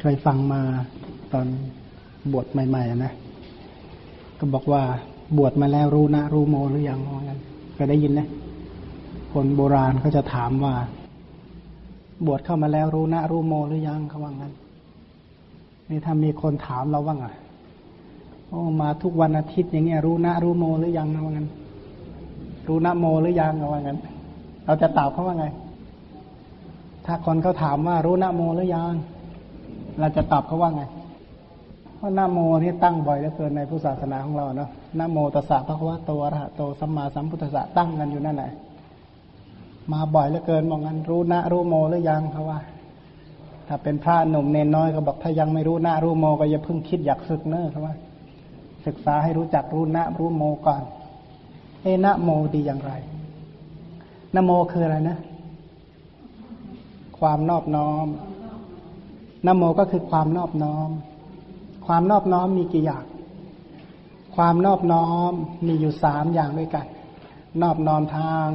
เคยฟังมาตอนบวชใหม่ ๆ นะ ก็บอกว่าบวชมาแล้วรู้นะ รู้โมหรือยังว่างั้นเคยได้ยินนะ คนโบราณเขาจะถามว่า บวชเข้ามาแล้วรู้นะรู้โมหรือยังเขาว่างั้นนี่ถ้ามีคนถามเราว่าไงโอ้มาทุกวันอาทิตย์อย่างเงี้ยรู้นะรู้โมหรือยังว่างั้นรู้นะโมหรือยังว่างั้น เราจะตอบเขาว่าไง ถ้าคนเขาถามว่ารู้นะโมหรือยัง เราจะตอบเขาว่าไงเพราะนาโมนี่ตั้งบ่อยเหลือเกินในพุทธศาสนาของเราเนาะนาโมตัสสะพระวะโตอะระหะโตสัมมาสัมพุทธัสสะตั้งกันอยู่นั่นแหละมาบ่อยเหลือเกินบอกงั้นรู้นะรู้โมหรือยังเขาว่า ถ้าเป็นพระหนุ่มเนนน้อยก็บอกถ้ายังไม่รู้นะรู้โมก็อย่าเพิ่งคิดอยากศึกเนอะเขาว่า ศึกษาให้รู้จักรู้นะรู้โมก่อน เอนะโมดีอย่างไรนะโมคืออะไรนะ ความนอบน้อม นโมก็คือความนอบน้อม ความนอบน้อมมีกี่อย่าง ความนอบน้อมมีอยู่สามอย่างด้วยกัน นอบน้อมทาง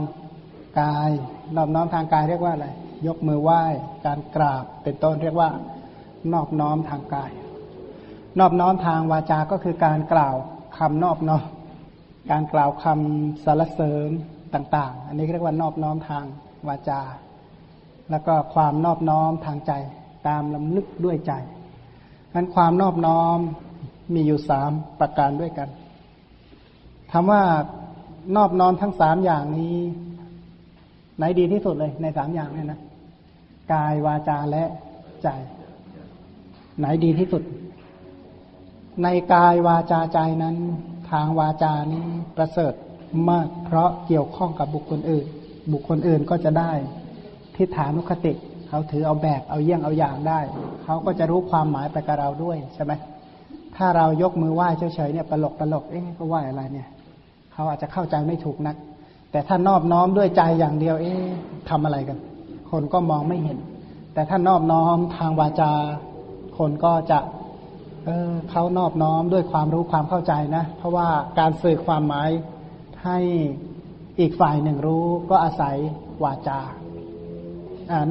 กาย นอบน้อมทางกายเรียกว่าอะไร ยกมือไหว้ การกราบ เป็นต้นเรียกว่า นอบน้อมทางกาย นอบน้อมทางวาจา ก็คือการกล่าวคำนอบน้อม การกล่าวคำสรรเสริญต่าง ๆ อันนี้เรียกว่านอบน้อมทางวาจา แล้วก็ความนอบน้อมทางใจ ตามลำลึกด้วยใจนั้นความนอบน้อมมีอยู่สามประการด้วยกันคำว่านอบน้อมทั้งสามอย่างนี้ ไหนดีที่สุดเลย ในสามอย่างเนี่ยนะกายวาจาและใจ ไหนดีที่สุด ในกายวาจาใจนั้น ทางวาจานี้ประเสริฐมาก เพราะเกี่ยวข้องกับบุคคลอื่น บุคคลอื่นก็จะได้ทิฏฐานุคติ เขาถือเอาแบบเอาเยี่ยงเอาอย่างได้ เขาก็จะรู้ความหมายไปกับเราด้วยใช่ไหมถ้าเรายกมือไหว้เฉยๆเนี่ยตลกตลกเอ๊ะก็ไหว้อะไรเนี่ย เขาอาจจะเข้าใจไม่ถูกนัก แต่ถ้านอบน้อมด้วยใจอย่างเดียว เอ๊ะทำอะไรกัน คนก็มองไม่เห็น แต่ถ้านอบน้อมทางวาจา คนก็จะ เออเขานอบน้อมด้วยความรู้ความเข้าใจนะ เพราะว่าการสื่อความหมายให้อีกฝ่ายหนึ่งรู้ก็อาศัยวาจา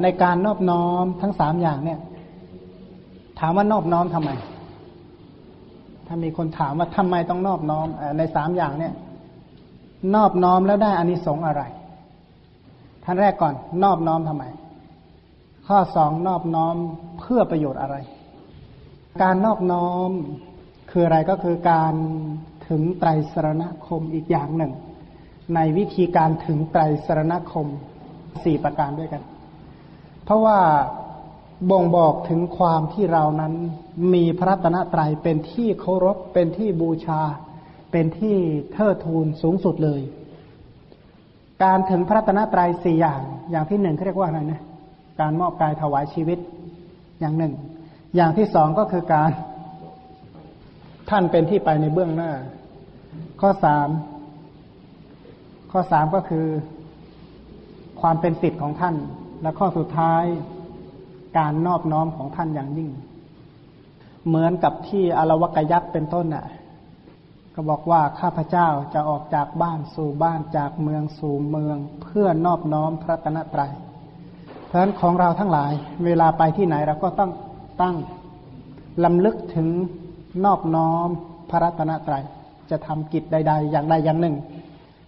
ในการนอบน้อมทั้งสามอย่างเนี่ย ถามว่านอบน้อมทำไม ถ้ามีคนถามว่าทำไมต้องนอบน้อมอในสามอย่างเนี่ย นอบน้อมแล้วได้อานิสงส์อะไรท่านแรกก่อนนอบน้อมทำไม ข้อสองนอบน้อมเพื่อประโยชน์อะไร การนอบน้อมคืออะไรก็คือการถึงไตรสรณคมอีกอย่างหนึ่ง ในวิธีการถึงไตรสรณคมสี่ประการด้วยกัน เพราะว่าบ่งบอกถึงความที่เรานั้นมีพระรัตนตรัยเป็นที่เคารพเป็นที่บูชา เป็นที่เทิดทูนสูงสุดเลย การถึงพระรัตนตรัยสี่อย่าง อย่างที่หนึ่งเขาเรียกว่าอะไรนะการมอบกายถวายชีวิตอย่างหนึ่ง อย่างที่สองก็คือการ ท่านเป็นที่ไปในเบื้องหน้า ข้อสามข้อสามก็คือ ความเป็นสิทธิ์ของท่าน และข้อสุดท้ายการนอบน้อมของท่านอย่างยิ่ง เหมือนกับที่อรวกยักษ์เป็นต้นน่ะ ก็บอกว่าข้าพเจ้าจะออกจากบ้านสู่บ้านจากเมืองสู่เมือง เพื่อนอบน้อมพระตนตรัยเพราะฉะนั้นของเราทั้งหลาย เวลาไปที่ไหนเราก็ต้องตั้งลำลึกถึงนอบน้อมพระรัตนตรัยจะทำกิจใด ๆ อย่างใดอย่างหนึ่ง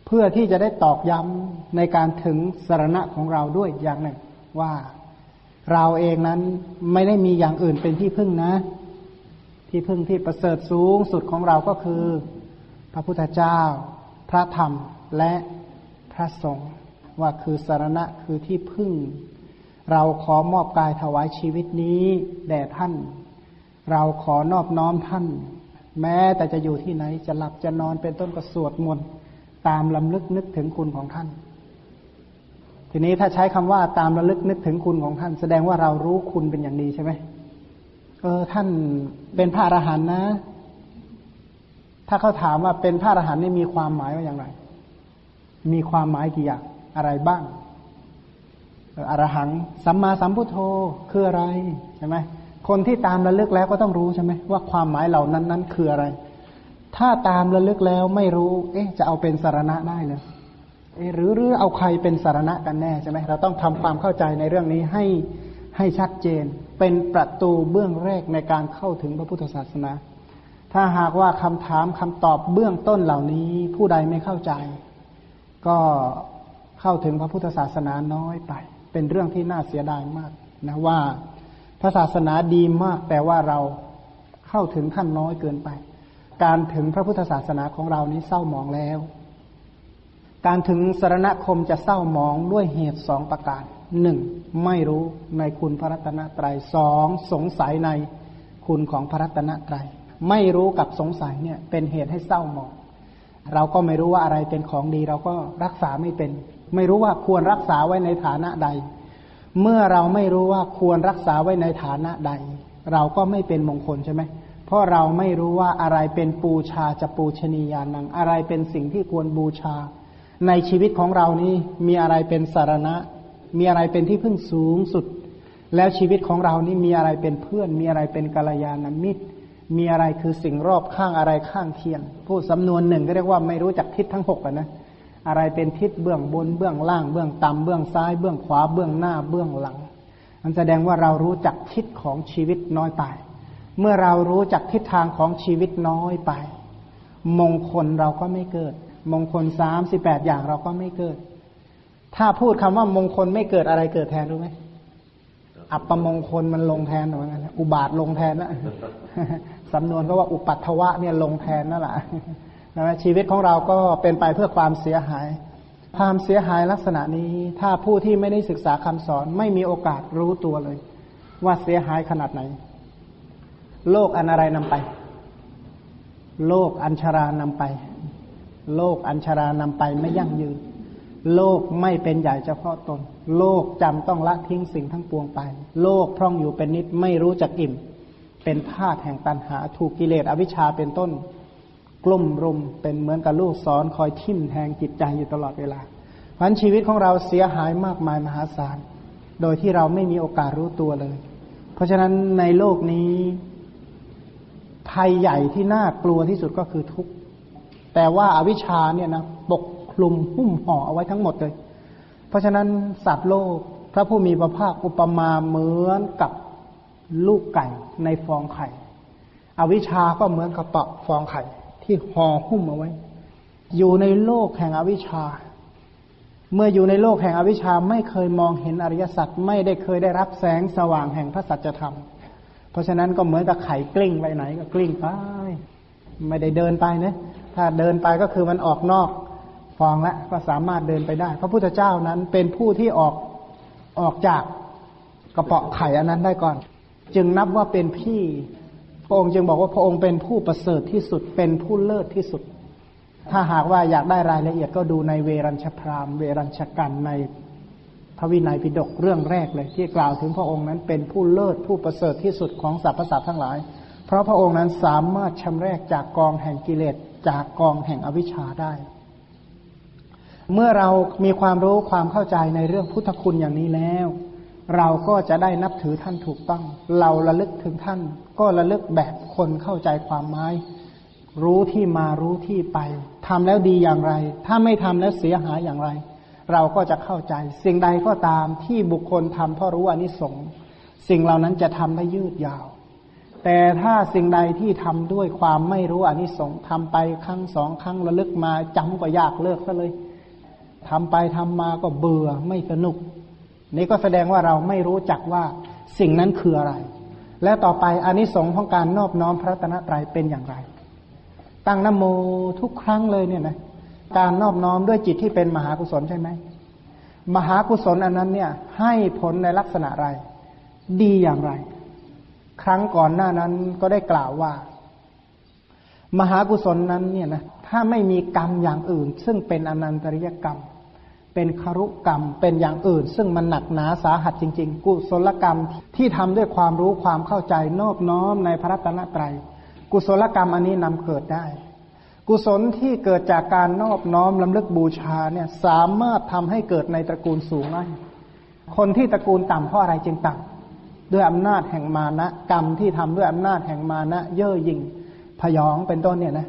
เพื่อที่จะได้ตอกย้ำในการถึงสรณะของเราด้วยอย่างหนึ่ง ว่าเราเองนั้นไม่ได้มีอย่างอื่นเป็นที่พึ่งนะ ที่พึ่งที่ประเสริฐสูงสุดของเราก็คือ พระพุทธเจ้า พระธรรมและพระสงฆ์ว่าคือสารณะคือที่พึ่ง เราขอมอบกายถวายชีวิตนี้แด่ท่าน เราขอนอบน้อมท่าน แม้แต่จะอยู่ที่ไหนจะหลับจะนอนเป็นต้นก็สวดมนต์ตามลำลึกนึกถึงคุณของท่าน ทีนี้ถ้าใช้คำว่าตามระลึกนึกถึงคุณของท่าน แสดงว่าเรารู้คุณเป็นอย่างดีใช่ไหมเออท่านเป็นพระอรหันต์นะ ถ้าเขาถามว่าเป็นพระอรหันต์นี่มีความหมายว่าอย่างไร มีความหมายกี่อย่างอะไรบ้างอรหัง สัมมาสัมพุทโธคืออะไรใช่ไหมคนที่ตามระลึกแล้วก็ต้องรู้ใช่ไหมว่าความหมายเหล่านั้นนั้นคืออะไร ถ้าตามระลึกแล้วไม่รู้ เอ๊ะ จะเอาเป็นสารณะได้เลย หรือหรือเอาใครเป็นสารณะกันแน่ใช่ไหมเราต้องทำความเข้าใจในเรื่องนี้ให้ให้ชัดเจน เป็นประตูเบื้องแรกในการเข้าถึงพระพุทธศาสนา ถ้าหากว่าคำถามคำตอบเบื้องต้นเหล่านี้ผู้ใดไม่เข้าใจ ก็เข้าถึงพระพุทธศาสนาน้อยไป เป็นเรื่องที่น่าเสียดายมากนะว่าพระศาสนาดีมากแต่ว่าเราเข้าถึงท่านน้อยเกินไป การถึงพระพุทธศาสนาของเรานี้เศร้าหมองแล้ว การถึงสารณคมจะเศร้าหมองด้วยเหตุสองประการหนึ่งไม่รู้ในคุณพระรัตนตรัยสองสงสัยในคุณของพระรัตนตรัยไม่รู้กับสงสัยเนี่ยเป็นเหตุให้เศร้าหมอง เราก็ไม่รู้ว่าอะไรเป็นของดี เราก็รักษาไม่เป็น ไม่รู้ว่าควรรักษาไว้ในฐานะใด เมื่อเราไม่รู้ว่าควรรักษาไว้ในฐานะใด เราก็ไม่เป็นมงคลใช่ไหมเพราะเราไม่รู้ว่าอะไรเป็นปูชาจะปูชนียานังอะไรเป็นสิ่งที่ควรบูชา ในชีวิตของเรานี้มีอะไรเป็นสารณะ มีอะไรเป็นที่พึ่งสูงสุด แล้วชีวิตของเรานี่มีอะไรเป็นเพื่อน มีอะไรเป็นกัลยาณมิตร มีอะไรคือสิ่งรอบข้างอะไรข้างเคียงพูดสำนวนหนึ่งก็เรียกว่าไม่รู้จักทิศทั้งหกนะอะไรเป็นทิศเบื้องบนเบื้องล่างเบื้องต่ำเบื้องซ้ายเบื้องขวาเบื้องหน้าเบื้องหลังมันแสดงว่าเรารู้จักทิศของชีวิตน้อยไป เมื่อเรารู้จักทิศทางของชีวิตน้อยไป มงคลเราก็ไม่เกิด มงคลสามสิบแปดอย่างเราก็ไม่เกิด ถ้าพูดคำว่ามงคลไม่เกิดอะไรเกิดแทนรู้ไหมอัปปมงคลมันลงแทนเหมือนกันอุบาทลงแทนนะสำนวนก็ว่าอุปัตถวะเนี่ยลงแทนนั่นแหละนะชีวิตของเราก็เป็นไปเพื่อความเสียหาย ความเสียหายลักษณะนี้ ถ้าผู้ที่ไม่ได้ศึกษาคำสอนไม่มีโอกาสรู้ตัวเลย ว่าเสียหายขนาดไหน โลกอันอะไรนำไป โลกอัญชารานำไป โลกอัญชารานำไปไม่ยั่งยืน โลกไม่เป็นใหญ่เฉพาะตน โลกจำต้องละทิ้งสิ่งทั้งปวงไป โลกพร่องอยู่เป็นนิดไม่รู้จักอิ่ม เป็นธาตุแห่งตันหา ถูกกิเลสอวิชชาเป็นต้น กลุ่มรุมเป็นเหมือนกับลูกศรคอยทิ่มแทงจิตใจอยู่ตลอดเวลาเพราะชีวิตของเราเสียหายมากมายมหาศาล โดยที่เราไม่มีโอกาสรู้ตัวเลย เพราะฉะนั้นในโลกนี้ภัยใหญ่ที่น่ากลัวที่สุดก็คือทุกข์ แต่ว่าอาวิชชาเนี่ยนะปกคลุมหุ้มห่อเอาไว้ทั้งหมดเลย เพราะฉะนั้นสัตว์โลกพระผู้มีพระภาคอุปมาเหมือนกับลูกไก่ในฟองไข่ อวิชาก็เหมือนกับปะฟองไข่ ที่ห่อหุ้มเอาไว้ อยู่ในโลกแห่งอวิชชาเมื่ออยู่ในโลกแห่งอวิชชาไม่เคยมองเห็นอริยสัจไม่ได้เคยได้รับแสงสว่างแห่งพระสัจธรรม เพราะฉะนั้นก็เหมือนกับไข่กลิ้งไปไหนก็กลิ้งไป ไม่ได้เดินไปนะ ถ้าเดินไปก็คือมันออกนอกฟองแล้วก็สามารถเดินไปได้ พระพุทธเจ้านั้นเป็นผู้ที่ออกออกจากกระเปาะไข่อันนั้นได้ก่อน จึงนับว่าเป็นพี่ พระองค์จึงบอกว่าพระองค์เป็นผู้ประเสริฐที่สุดเป็นผู้เลิศที่สุด ถ้าหากว่าอยากได้รายละเอียดก็ดูในเวรัญชพรามเวรัญชกันในพระวินัยปิฎกเรื่องแรกเลย ที่กล่าวถึงพระองค์นั้นเป็นผู้เลิศผู้ประเสริฐที่สุดของสรรพสัตว์ทั้งหลาย เพราะพระองค์นั้นสามารถชำรกจากกองแห่งกิเลส จากกองแห่งอวิชชาได้ เมื่อเรามีความรู้ความเข้าใจในเรื่องพุทธคุณอย่างนี้แล้ว เราก็จะได้นับถือท่านถูกต้อง เราระลึกถึงท่าน ก็ระลึกแบบคนเข้าใจความหมายรู้ที่มารู้ที่ไปทำแล้วดีอย่างไร ถ้าไม่ทำแล้วเสียหายอย่างไร เราก็จะเข้าใจ สิ่งใดก็ตามที่บุคคลทำเพราะรู้อนิสงส์สิ่งเหล่านั้นจะทำได้ยืดยาว แต่ถ้าสิ่งใดที่ทำด้วยความไม่รู้อนิสงส์ทำไปครั้งสองครั้งระลึกมาจำก็ยากเลิกซะเลยทำไปทำมาก็เบื่อไม่สนุก นี่ก็แสดงว่าเราไม่รู้จักว่าสิ่งนั้นคืออะไร และต่อไปอานิสงส์ของการนอบน้อมพระรัตนตรัยเป็นอย่างไร ตั้งนโมทุกครั้งเลยเนี่ยนะการนอบน้อมด้วยจิตที่เป็นมหากุศลใช่ไหมมหากุศลอันนั้นเนี่ยให้ผลในลักษณะไร ดีอย่างไร ครั้งก่อนหน้านั้นก็ได้กล่าวว่า มหากุศลนั้นเนี่ยนะถ้าไม่มีกรรมอย่างอื่น ซึ่งเป็นอนันตริยกรรม เป็นคารุกรรมเป็นอย่างอื่น ซึ่งมันหนักหนาสาหัสจริง ๆ กุศลกรรมที่ทำด้วยความรู้ความเข้าใจนอบน้อมในพระรัตนตรัย กุศลกรรมอันนี้นำเกิดได้ กุศลที่เกิดจากการนอบน้อมลำลึกบูชาเนี่ยสามารถทำให้เกิดในตระกูลสูงได้คนที่ตระกูลต่ำเพราะอะไรจึงต่ำ ด้วยอำนาจแห่งมานะกรรมที่ทำด้วยอำนาจแห่งมานะ เย่อหยิ่งพยองเป็นต้นเนี่ยนะ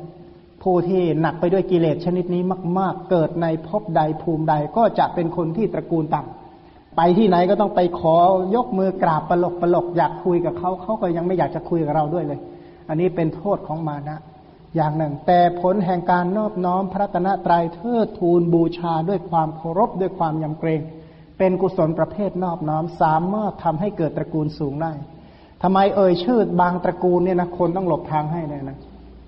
ผู้ที่หนักไปด้วยกิเลสชนิดนี้มาก ๆ เกิดในภพใดภูมิใดก็จะเป็นคนที่ตระกูลต่ำไปที่ไหนก็ต้องไปขอยกมือกราบปลกปลกอยากคุยกับเขาเขาก็ยังไม่อยากจะคุยกับเราด้วยเลย อันนี้เป็นโทษของมานะ อย่างหนึ่ง แต่ผลแห่งการนอบน้อมพระตนะตรัยเทิดทูนบูชาด้วยความเคารพด้วยความยำเกรง เป็นกุศลประเภทนอบน้อม สามารถทำให้เกิดตระกูลสูงได้ทำไมเอ่ยชื่อบางตระกูลเนี่ยนะคนต้องหลบทางให้เลยนะ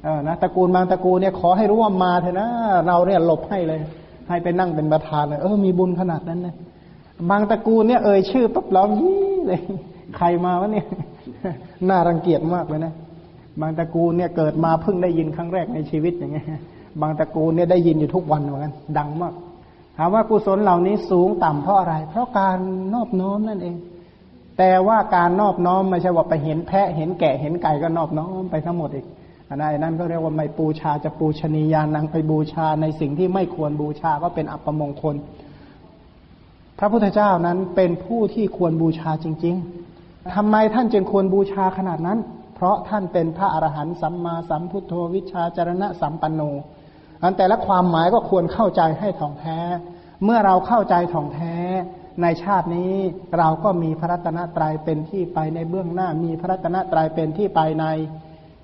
เออนะตระกูลบางตระกูลเนี่ยขอให้รู้ว่ามาเถอะนะ เราเนี่ยหลบให้เลย ให้ไปนั่งเป็นประธานเลยเออมีบุญขนาดนั้นนะบางตระกูลเนี่ยเอ่ยชื่อปั๊บร้องยี่เลย ใครมาวะเนี่ยน่ารังเกียจมากเลยนะบางตระกูลเนี่ยเกิดมาเพิ่งได้ยินครั้งแรกในชีวิตอย่างเงี้ยบางตระกูลเนี่ยได้ยินอยู่ทุกวันเหมือนกันดังมาก ถามว่ากุศลเหล่านี้สูงต่ำเพราะอะไร เพราะการนอบน้อมนั่นเอง แต่ว่าการนอบน้อมไม่ใช่ว่าไปเห็นแพะเห็นแกะเห็นไก่ก็นอบน้อมไปทั้งหมดอีกอันนั้นนั่นก็เรียกว่าไม่ปูชาจะปูชนียานังไปบูชาในสิ่งที่ไม่ควรบูชาก็เป็นอัปมงคล พระพุทธเจ้านั้นเป็นผู้ที่ควรบูชาจริง ๆทำไมท่านจึงควรบูชาขนาดนั้น เพราะท่านเป็นพระอรหันต์สัมมาสัมพุทโธวิชาจารณะสัมปันโน อันแต่ละความหมายก็ควรเข้าใจให้ถ่องแท้ เมื่อเราเข้าใจถ่องแท้ ในชาตินี้เราก็มีพระรัตนตรัยเป็นที่ไปในเบื้องหน้า มีพระรัตนตรัยเป็นที่ไปใน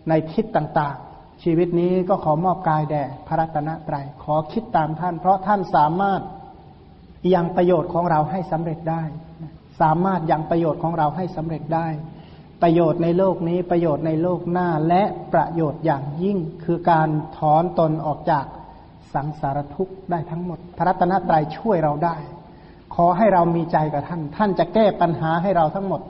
ในทิศต่างๆ ชีวิตนี้ก็ขอมอบกายแด่พระรัตนตรัยขอคิดตามท่าน เพราะท่านสามารถยังประโยชน์ของเราให้สำเร็จได้ สามารถยังประโยชน์ของเราให้สำเร็จได้ ประโยชน์ในโลกนี้ประโยชน์ในโลกหน้าและประโยชน์อย่างยิ่งคือการถอนตนออกจากสังสารทุกข์ได้ทั้งหมด พระรัตนตรัยช่วยเราได้ ขอให้เรามีใจกับท่าน ท่านจะแก้ปัญหาให้เราทั้งหมด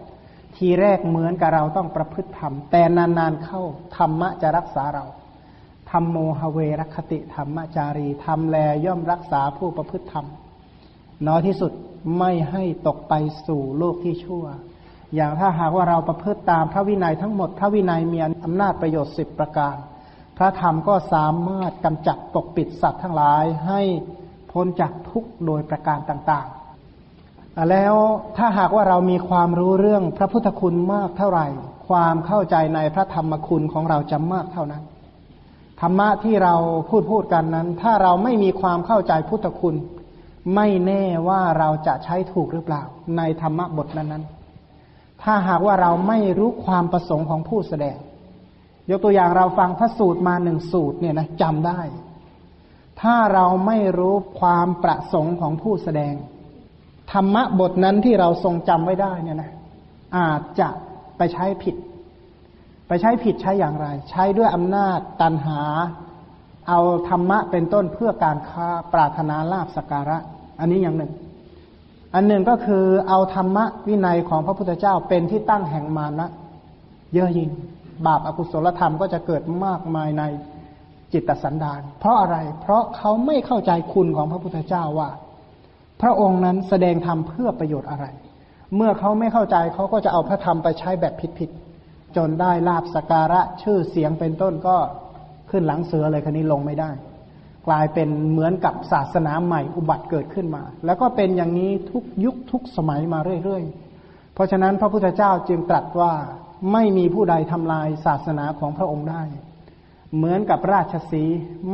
ทีแรกเหมือนกับเราต้องประพฤติธรรม แต่นานๆเข้าธรรมะจะรักษาเราธรรมโมหเวรคติธรรมจารีธรรมแลย่อมรักษาผู้ประพฤติธรรม น้อยที่สุดไม่ให้ตกไปสู่โลกที่ชั่ว อย่างถ้าหากว่าเราประพฤติตามพระวินัยทั้งหมด พระวินัยมีอำนาจประโยชน์สิบประการ พระธรรมก็สามารถกำจัดปกปิดสัตว์ทั้งหลายให้พ้นจากทุกโดยประการต่างๆ แล้วถ้าหากว่าเรามีความรู้เรื่องพระพุทธคุณมากเท่าไหร่ ความเข้าใจในพระธรรมคุณของเราจะมากเท่านั้น ธรรมะที่เราพูดพูดกันนั้น ถ้าเราไม่มีความเข้าใจพุทธคุณ ไม่แน่ว่าเราจะใช้ถูกหรือเปล่า ในธรรมะบทนั้นๆ ถ้าหากว่าเราไม่รู้ความประสงค์ของผู้แสดง ยกตัวอย่างเราฟังพระสูตรมาหนึ่งสูตรเนี่ยนะจำได้ ถ้าเราไม่รู้ความประสงค์ของผู้แสดง ธรรมะบทนั้นที่เราทรงจำไว้ได้เนี่ยนะอาจจะไปใช้ผิด ไปใช้ผิดใช้อย่างไร ใช้ด้วยอำนาจตันหา เอาธรรมะเป็นต้นเพื่อการค้าปรารถนาลาบสการะ อันนี้อย่างหนึ่ง อันหนึ่งก็คือเอาธรรมะวินัยของพระพุทธเจ้าเป็นที่ตั้งแห่งมานะเยอะยิ่ง บาปอากุศลธรรมก็จะเกิดมากมายในจิตสันดาน เพราะอะไร เพราะเขาไม่เข้าใจคุณของพระพุทธเจ้าว่า พระองค์นั้นแสดงธรรมเพื่อประโยชน์อะไร เมื่อเขาไม่เข้าใจเขาก็จะเอาพระธรรมไปใช้แบบผิดๆจนได้ลาบสการะชื่อเสียงเป็นต้นก็ขึ้นหลังเสือเลยคันนี้ลงไม่ได้ กลายเป็นเหมือนกับศาสนาใหม่อุบัติเกิดขึ้นมา แล้วก็เป็นอย่างนี้ทุกยุคทุกสมัยมาเรื่อยๆ เพราะฉะนั้นพระพุทธเจ้าจึงตรัสว่าไม่มีผู้ใดทำลายศาสนาของพระองค์ได้ เหมือนกับราชสี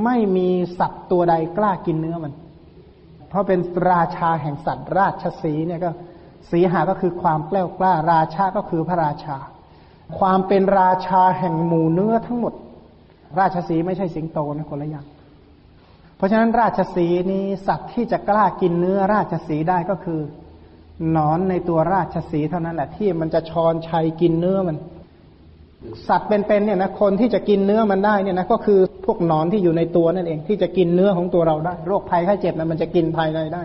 ไม่มีสัตว์ตัวใดกล้ากินเนื้อมัน เพราะเป็นราชาแห่งสัตว์ ราชสีเนี่ยก็สีหาก็คือความแกล้วกล้า ราชาก็คือพระราชา ความเป็นราชาแห่งหมู่เนื้อทั้งหมด ราชสีไม่ใช่สิงโตนะคนละอย่าง เพราะฉะนั้นราชสีนี้สัตว์ที่จะกล้ากินเนื้อราชสีได้ก็คือ หนอนในตัวราชสีเท่านั้นแหละที่มันจะชอนชัยกินเนื้อมัน สัตว์เป็นๆเนี่ยนะคนที่จะกินเนื้อมันได้เนี่ยนะก็คือพวกหนอนที่อยู่ในตัวนั่นเอง ที่จะกินเนื้อของตัวเราได้ โรคภัยไข้เจ็บนะมันจะกินภายในได้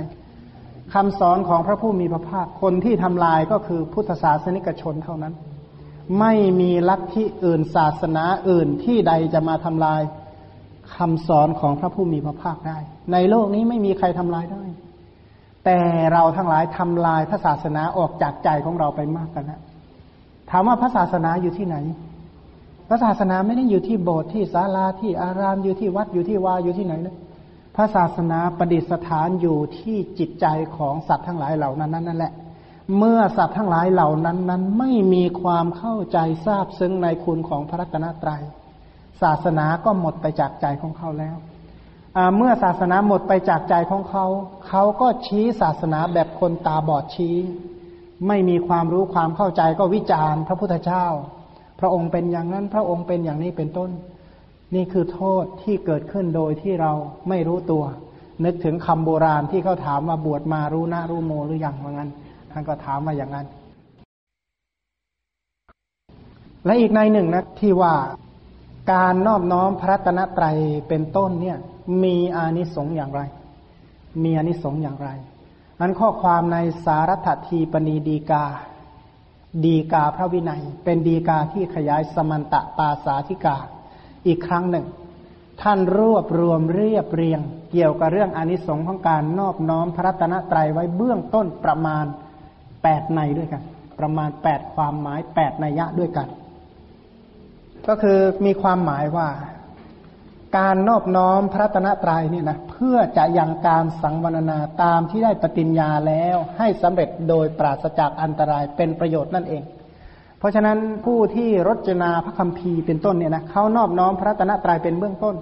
คำสอนของพระผู้มีพระภาคคนที่ทำลายก็คือพุทธศาสนิกชนเท่านั้น ไม่มีลัทธิอื่นศาสนาอื่นที่ใดจะมาทำลาย คำสอนของพระผู้มีพระภาคได้ ในโลกนี้ไม่มีใครทำลายได้ แต่เราทั้งหลายทำลายพระศาสนาออกจากใจของเราไปมากกันนะถามว่าพระศาสนาอยู่ที่ไหน พระศาสนาไม่ได้อยู่ที่โบสถ์ที่ศาลาที่อารามอยู่ที่วัดอยู่ที่วาอยู่ที่ไหนนะพระศาสนาประดิษฐานอยู่ที่จิตใจของสัตว์ทั้งหลายเหล่านั้นนั่นแหละ เมื่อสัตว์ทั้งหลายเหล่านั้นนั้นไม่มีความเข้าใจทราบซึ้งในคุณของพระรัตนตรยัย ศาสนาก็หมดไปจากใจของเขาแล้ว เมื่อศาสนาหมดไปจากใจของเขา เขาก็ชี้ศาสนาแบบคนตาบอดชี้ ไม่มีความรู้ความเข้าใจก็วิจารณ์พระพุทธเจ้า พระองค์เป็นอย่างนั้น พระองค์เป็นอย่างนี้เป็นต้น นี่คือโทษที่เกิดขึ้นโดยที่เราไม่รู้ตัว นึกถึงคำโบราณที่เขาถามว่าบวชมารู้หน้ารู้โมหรือยังว่างั้น ท่านก็ถามมาอย่างนั้น และอีกในหนึ่งนะที่ว่า การนอบน้อมพระตนไตรเป็นต้นเนี่ย มีอานิสงส์อย่างไร มีอานิสงส์อย่างไรนั้นข้อความในสารถทีปณีดีกา ดีกาพระวินัย เป็นดีกาที่ขยายสมันตะปาสาธิกา อีกครั้งหนึ่ง ท่านรวบรวมเรียบเรียง เกี่ยวกับเรื่องอนิสงค์ของการนอบน้อมพระรัตนตรไว้เบื้องต้นประมาณแปดในด้วยกัน ประมาณแปดความหมายแปดนัยยะด้วยกัน ก็คือมีความหมายว่า การนอบน้อมพระตนตรัยนี่นะเพื่อจะยังการสังวรณาตามที่ได้ปฏิญญาแล้วให้สำเร็จโดยปราศจากอันตรายเป็นประโยชน์นั่นเอง เพราะฉะนั้นผู้ที่รจนาพระคัมภีร์เป็นต้นเนี่ยนะเขานอบน้อมพระตนะตรายเป็นเบื้องต้น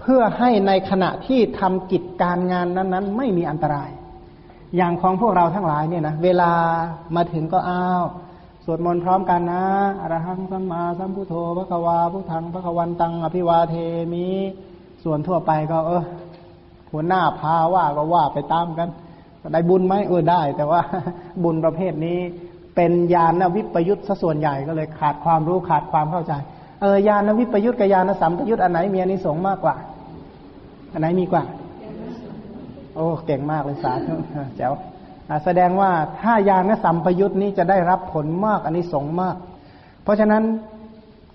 เพื่อให้ในขณะที่ทำกิจการงานนั้นๆ ไม่มีอันตราย อย่างของพวกเราทั้งหลายเนี่ยนะเวลามาถึงก็อ้าว วดมนต์พร้อมกันนะอรหังสัมมาสัมพุทโธพระควาพุทธังพระควันตังอภิวาเทมิ ส่วนทั่วไปก็เออหัวหน้าพาว่าก็ว่าไปตามกันได้บุญไหมเออได้ แต่ว่าบุญประเภทนี้เป็นญาณวิปยุทธ์ซะส่วนใหญ่ก็เลยขาดความรู้ขาดความเข้าใจ เออญาณวิปยุทธ์กับญาณสัมปยุทธ์อันไหนมีอนิสงส์มากกว่า อันไหนมีกว่า โอ้เก่งมากเลยสาธุเจ้า แสดงว่าถ้าญาณสัมปยุทธ์นี้จะได้รับผลมากอันนี้สงมาก เพราะฉะนั้น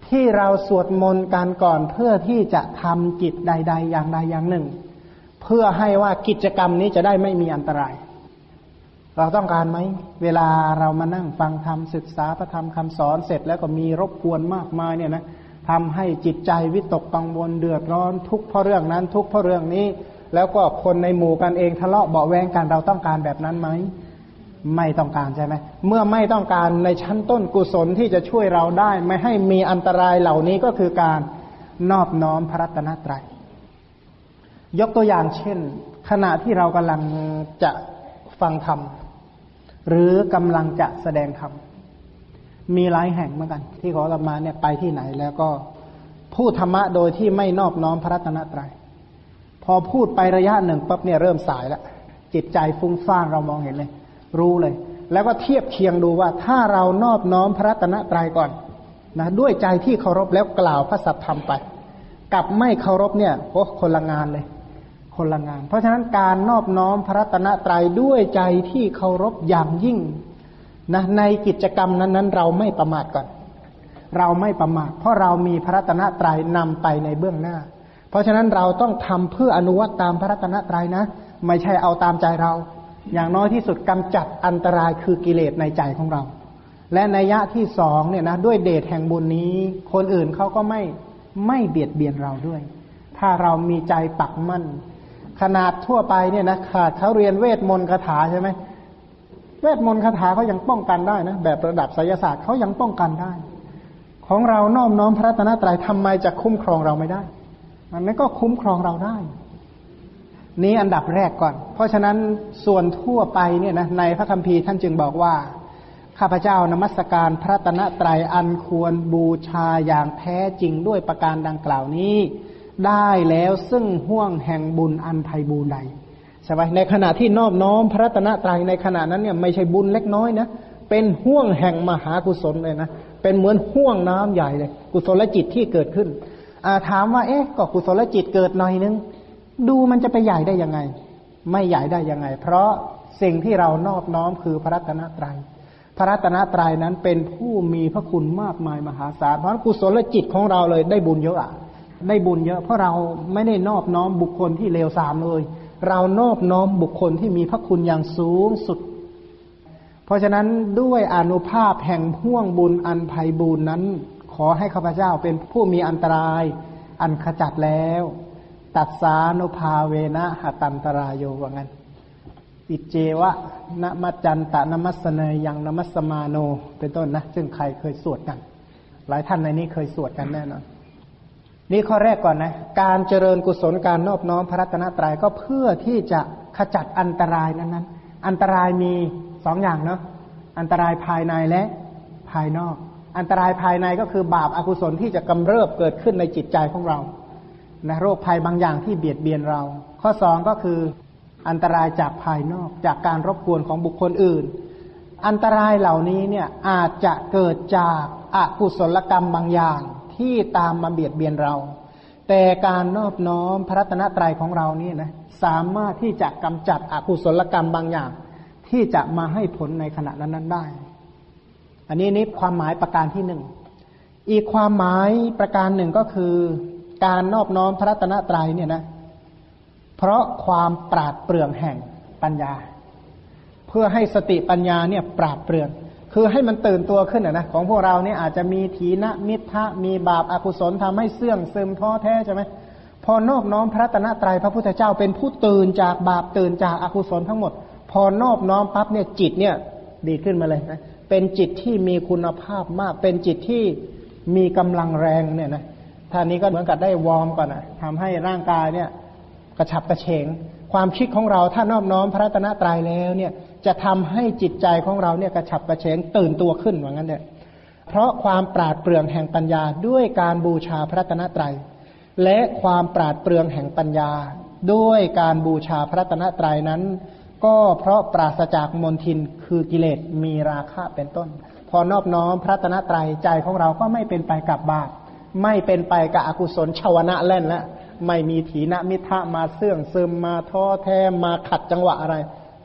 ที่เราสวดมนต์การก่อนเพื่อที่จะทำกิจใด ๆ อย่างใดอย่างหนึ่ง เพื่อให้ว่ากิจกรรมนี้จะได้ไม่มีอันตราย เราต้องการไหม เวลาเรามานั่งฟังธรรมศึกษาพระธรรมคำสอนเสร็จแล้วก็มีรบกวนมากมายเนี่ยนะทำให้จิตใจวิตกกังวลเดือดร้อนทุกข์เพราะเรื่องนั้น ทุกข์เพราะเรื่องนี้ แล้วก็คนในหมู่กันเองทะเลาะเบาแวงกันเราต้องการแบบนั้นไหมไม่ต้องการใช่ไหมเมื่อไม่ต้องการในชั้นต้นกุศลที่จะช่วยเราได้ ไม่ให้มีอันตรายเหล่านี้ก็คือการนอบน้อมพระรัตนตรัย ยกตัวอย่างเช่น ขณะที่เรากำลังจะฟังธรรมหรือกำลังจะแสดงธรรมมีหลายแห่งเหมือนกัน ที่ขอรมาเนี่ยไปที่ไหนแล้วก็พูดธรรมะโดยที่ไม่นอบน้อมพระรัตนตรยัย พอพูดไประยะหนึ่งปั๊บเนี่ยเริ่มสายแล้วจิตใจฟุ้งซ่านเรามองเห็นเลย รู้เลย แล้วก็เทียบเคียงดูว่าถ้าเรานอบน้อมพระตนตรัยก่อนนะด้วยใจที่เคารพแล้วกล่าวพระสัทธรรมไป กับไม่เคารพเนี่ยโอ้คนละงานเลย คนละงาน เพราะฉะนั้นการนอบน้อมพระตนตรัยด้วยใจที่เคารพอย่างยิ่งนะในกิจกรรมนั้นๆ เราไม่ประมาทก่อน เราไม่ประมาทเพราะเรามีพระตนตรัยนำไปในเบื้องหน้า เพราะฉะนั้นเราต้องทำเพื่ออนุวัตตามพระรัตนตรัยนะ ไม่ใช่เอาตามใจเรา อย่างน้อยที่สุดกำจัดอันตรายคือกิเลสในใจของเรา และในยะที่สองเนี่ยนะด้วยเดชแห่งบุญนี้ คนอื่นเขาก็ไม่ไม่เบียดเบียนเราด้วย ถ้าเรามีใจปักมั่น ขนาดทั่วไปเนี่ยนะขาดเขาเรียนเวทมนต์คาถาใช่ไหมเวทมนต์คาถาเขายังป้องกันได้นะแบบระดับไสยศาสตร์เขายังป้องกันได้ ของเราน้อมน้อมพระตนตรัยทำไมจะคุ้มครองเราไม่ได้ มันไม่ก็คุ้มครองเราได้ นี้อันดับแรกก่อน เพราะฉะนั้นส่วนทั่วไปเนี่ยนะในพระคัมภีร์ท่านจึงบอกว่า ข้าพเจ้านมัสการพระตนะตรัยอันควรบูชาอย่างแท้จริงด้วยประการดังกล่าวนี้ ได้แล้วซึ่งห่วงแห่งบุญอันไพบูรใดใช่ไหมในขณะที่นอบน้อมพระตนะตรัยในขณะนั้นเนี่ยไม่ใช่บุญเล็กน้อยนะเป็นห่วงแห่งมหากุศลเลยนะเป็นเหมือนห่วงน้ำใหญ่เลย กุศลจิตที่เกิดขึ้น ถามว่าเอ๊ะก็กุศลจิตเกิดหน่อยนึง ดูมันจะไปใหญ่ได้ยังไง ไม่ใหญ่ได้ยังไง เพราะสิ่งที่เรานอบน้อมคือพระรัตนตรยัย พระรัตนตรัยนั้นเป็นผู้มีพระคุณมากมายมหาศาลเพราะกุศลจิตของเราเลยได้บุญเยอะอะได้บุญเยอะ เพราะเราไม่ได้นอบน้อมบุคคลที่เลวทรามเลย เรานอบน้อมบุคคลที่มีพระคุณอย่างสูงสุด เพราะฉะนั้นด้วยอนุภาพแห่งห่วงบุญอันภัยบุญนั้น ขอให้ข้าพเจ้าเป็นผู้มีอันตราย อันขจัดแล้ว ตัดสานุภาเวนะหตันตรายโยว่างั้น อิเจวะนมัจจันตะนมัสเนยยังนมัสมาโน เป็นต้นนะ ซึ่งใครเคยสวดกัน หลายท่านในนี้เคยสวดกันแน่นอนนี่ข้อแรกก่อนนะ การเจริญกุศลการนอบน้อมพระรัตนตรัยก็เพื่อที่จะขจัดอันตรายนั้นนั้นอันตรายมีสองอย่างเนาะ อันตรายภายในและภายนอก อันตรายภายในก็คือบาปอากุศลที่จะกำเริบเกิดขึ้นในจิตใจของเรานะโรคภัยบางอย่างที่เบียดเบียนเรา ข้อสองก็คืออันตรายจากภายนอกจากการรบกวนของบุคคลอื่น อันตรายเหล่านี้เนี่ยอาจจะเกิดจากอากุศลกรรมบางอย่างที่ตามมาเบียดเบียนเรา แต่การนอบน้อมพระรัตนตรัยของเรานี่นะสามารถที่จะกำจัดอกุศลกรรมบางอย่าง ที่จะมาให้ผลในขณะนั้นๆได้ อันนี้นี่ความหมายประการที่หนึ่ง อีกความหมายประการหนึ่งก็คือการนอบน้อมพระรัตนตรัยเนี่ยนะ เพราะความปราดเปรื่องแห่งปัญญา เพื่อให้สติปัญญาเนี่ยปราดเปรื่อง คือให้มันตื่นตัวขึ้นนะของพวกเราเนี่ยอาจจะมีทีนะมิทะมีบาปอากุศลทำให้เสื่องซึมท้อแท้ใช่ไหมพอนอบน้อมพระตนะตรัยพระพุทธเจ้าเป็นผู้ตื่นจากบาปตื่นจากอากุศลทั้งหมด พอนอบน้อมปั๊บเนี่ยจิตเนี่ยดีขึ้นมาเลยนะ เป็นจิตที่มีคุณภาพมาก เป็นจิตที่มีกำลังแรงเนี่ยนะท่านี้ก็เหมือนกับได้วอร์มก่อนนะทำให้ร่างกายเนี่ยกระฉับกระเฉง ความคิดของเราถ้านอบน้อมพระตนะตรายแล้วเนี่ยจะทำให้จิตใจของเราเนี่ยกระฉับกระเฉงตื่นตัวขึ้นว่างั้นเนี่ยเพราะความปราดเปรื่องแห่งปัญญาด้วยการบูชาพระตนะตรัยและความปราดเปรื่องแห่งปัญญา ด้วยการบูชาพระตนะตรัยนั้น ก็เพราะปราศจากมนทินคือกิเลสมีราคะเป็นต้น พอนอบน้อมพระตนะตรัยใจของเราก็ไม่เป็นไปกับบาปไม่เป็นไปกับอกุศลชาวนะเล่นแล้วไม่มีถีนมิทะมาเสื่องซึมมาท้อแท้มาขัดจังหวะอะไร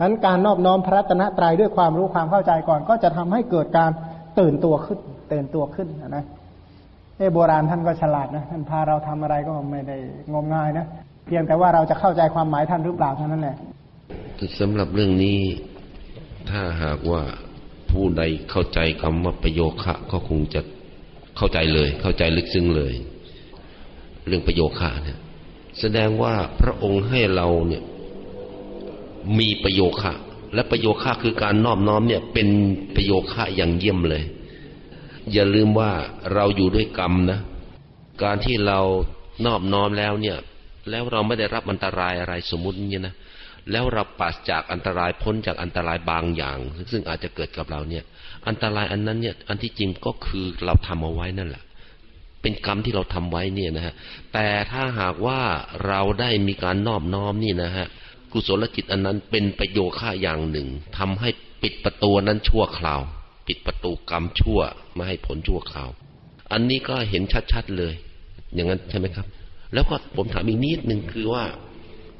นั้นการนอบน้อมพระตนะตรยด้วยความรู้ความเข้าใจก่อน ก็จะทำให้เกิดการตื่นตัวขึ้นตื่นตัวขึ้นนะเอโบราณท่านก็ฉลาดนะท่านพาเราทำอะไรก็ไม่ได้งมงายนะเพียงแต่ว่าเราจะเข้าใจความหมายท่านหรือเปล่าเท่านั้นแหละ สำหรับเรื่องนี้ ถ้าหากว่าผู้ใดเข้าใจคำว่าประโยคะก็คงจะเข้าใจเลย เข้าใจลึกซึ้งเลย เรื่องประโยคะเนี่ยแสดงว่าพระองค์ให้เราเนี่ย มีประโยคะ และประโยคะคือการนอบน้อมเนี่ย เป็นประโยคะอย่างเยี่ยมเลย อย่าลืมว่าเราอยู่ด้วยกรรมนะ การที่เรานอบน้อมแล้วเนี่ย แล้วเราไม่ได้รับอันตรายอะไรสมมุติเนี่ยนะ แล้วเราปราศจากอันตรายพ้นจากอันตรายบางอย่าง ซึ่งอาจจะเกิดกับเราเนี่ย อันตรายอันนั้นเนี่ย อันที่จริงก็คือเราทำเอาไว้นั่นแหละ เป็นกรรมที่เราทำไว้เนี่ยนะฮะ แต่ถ้าหากว่าเราได้มีการนอบน้อมนี่นะฮะ กุศลจิตอันนั้นเป็นประโยค่าอย่างหนึ่งทำให้ปิดประตูนั้นชั่วคราว ปิดประตูกรรมชั่วไม่ให้ผลชั่วคราว อันนี้ก็เห็นชัดๆเลย อย่างนั้นใช่ไหมครับ แล้วก็ผมถามอีกนิดหนึ่งคือว่า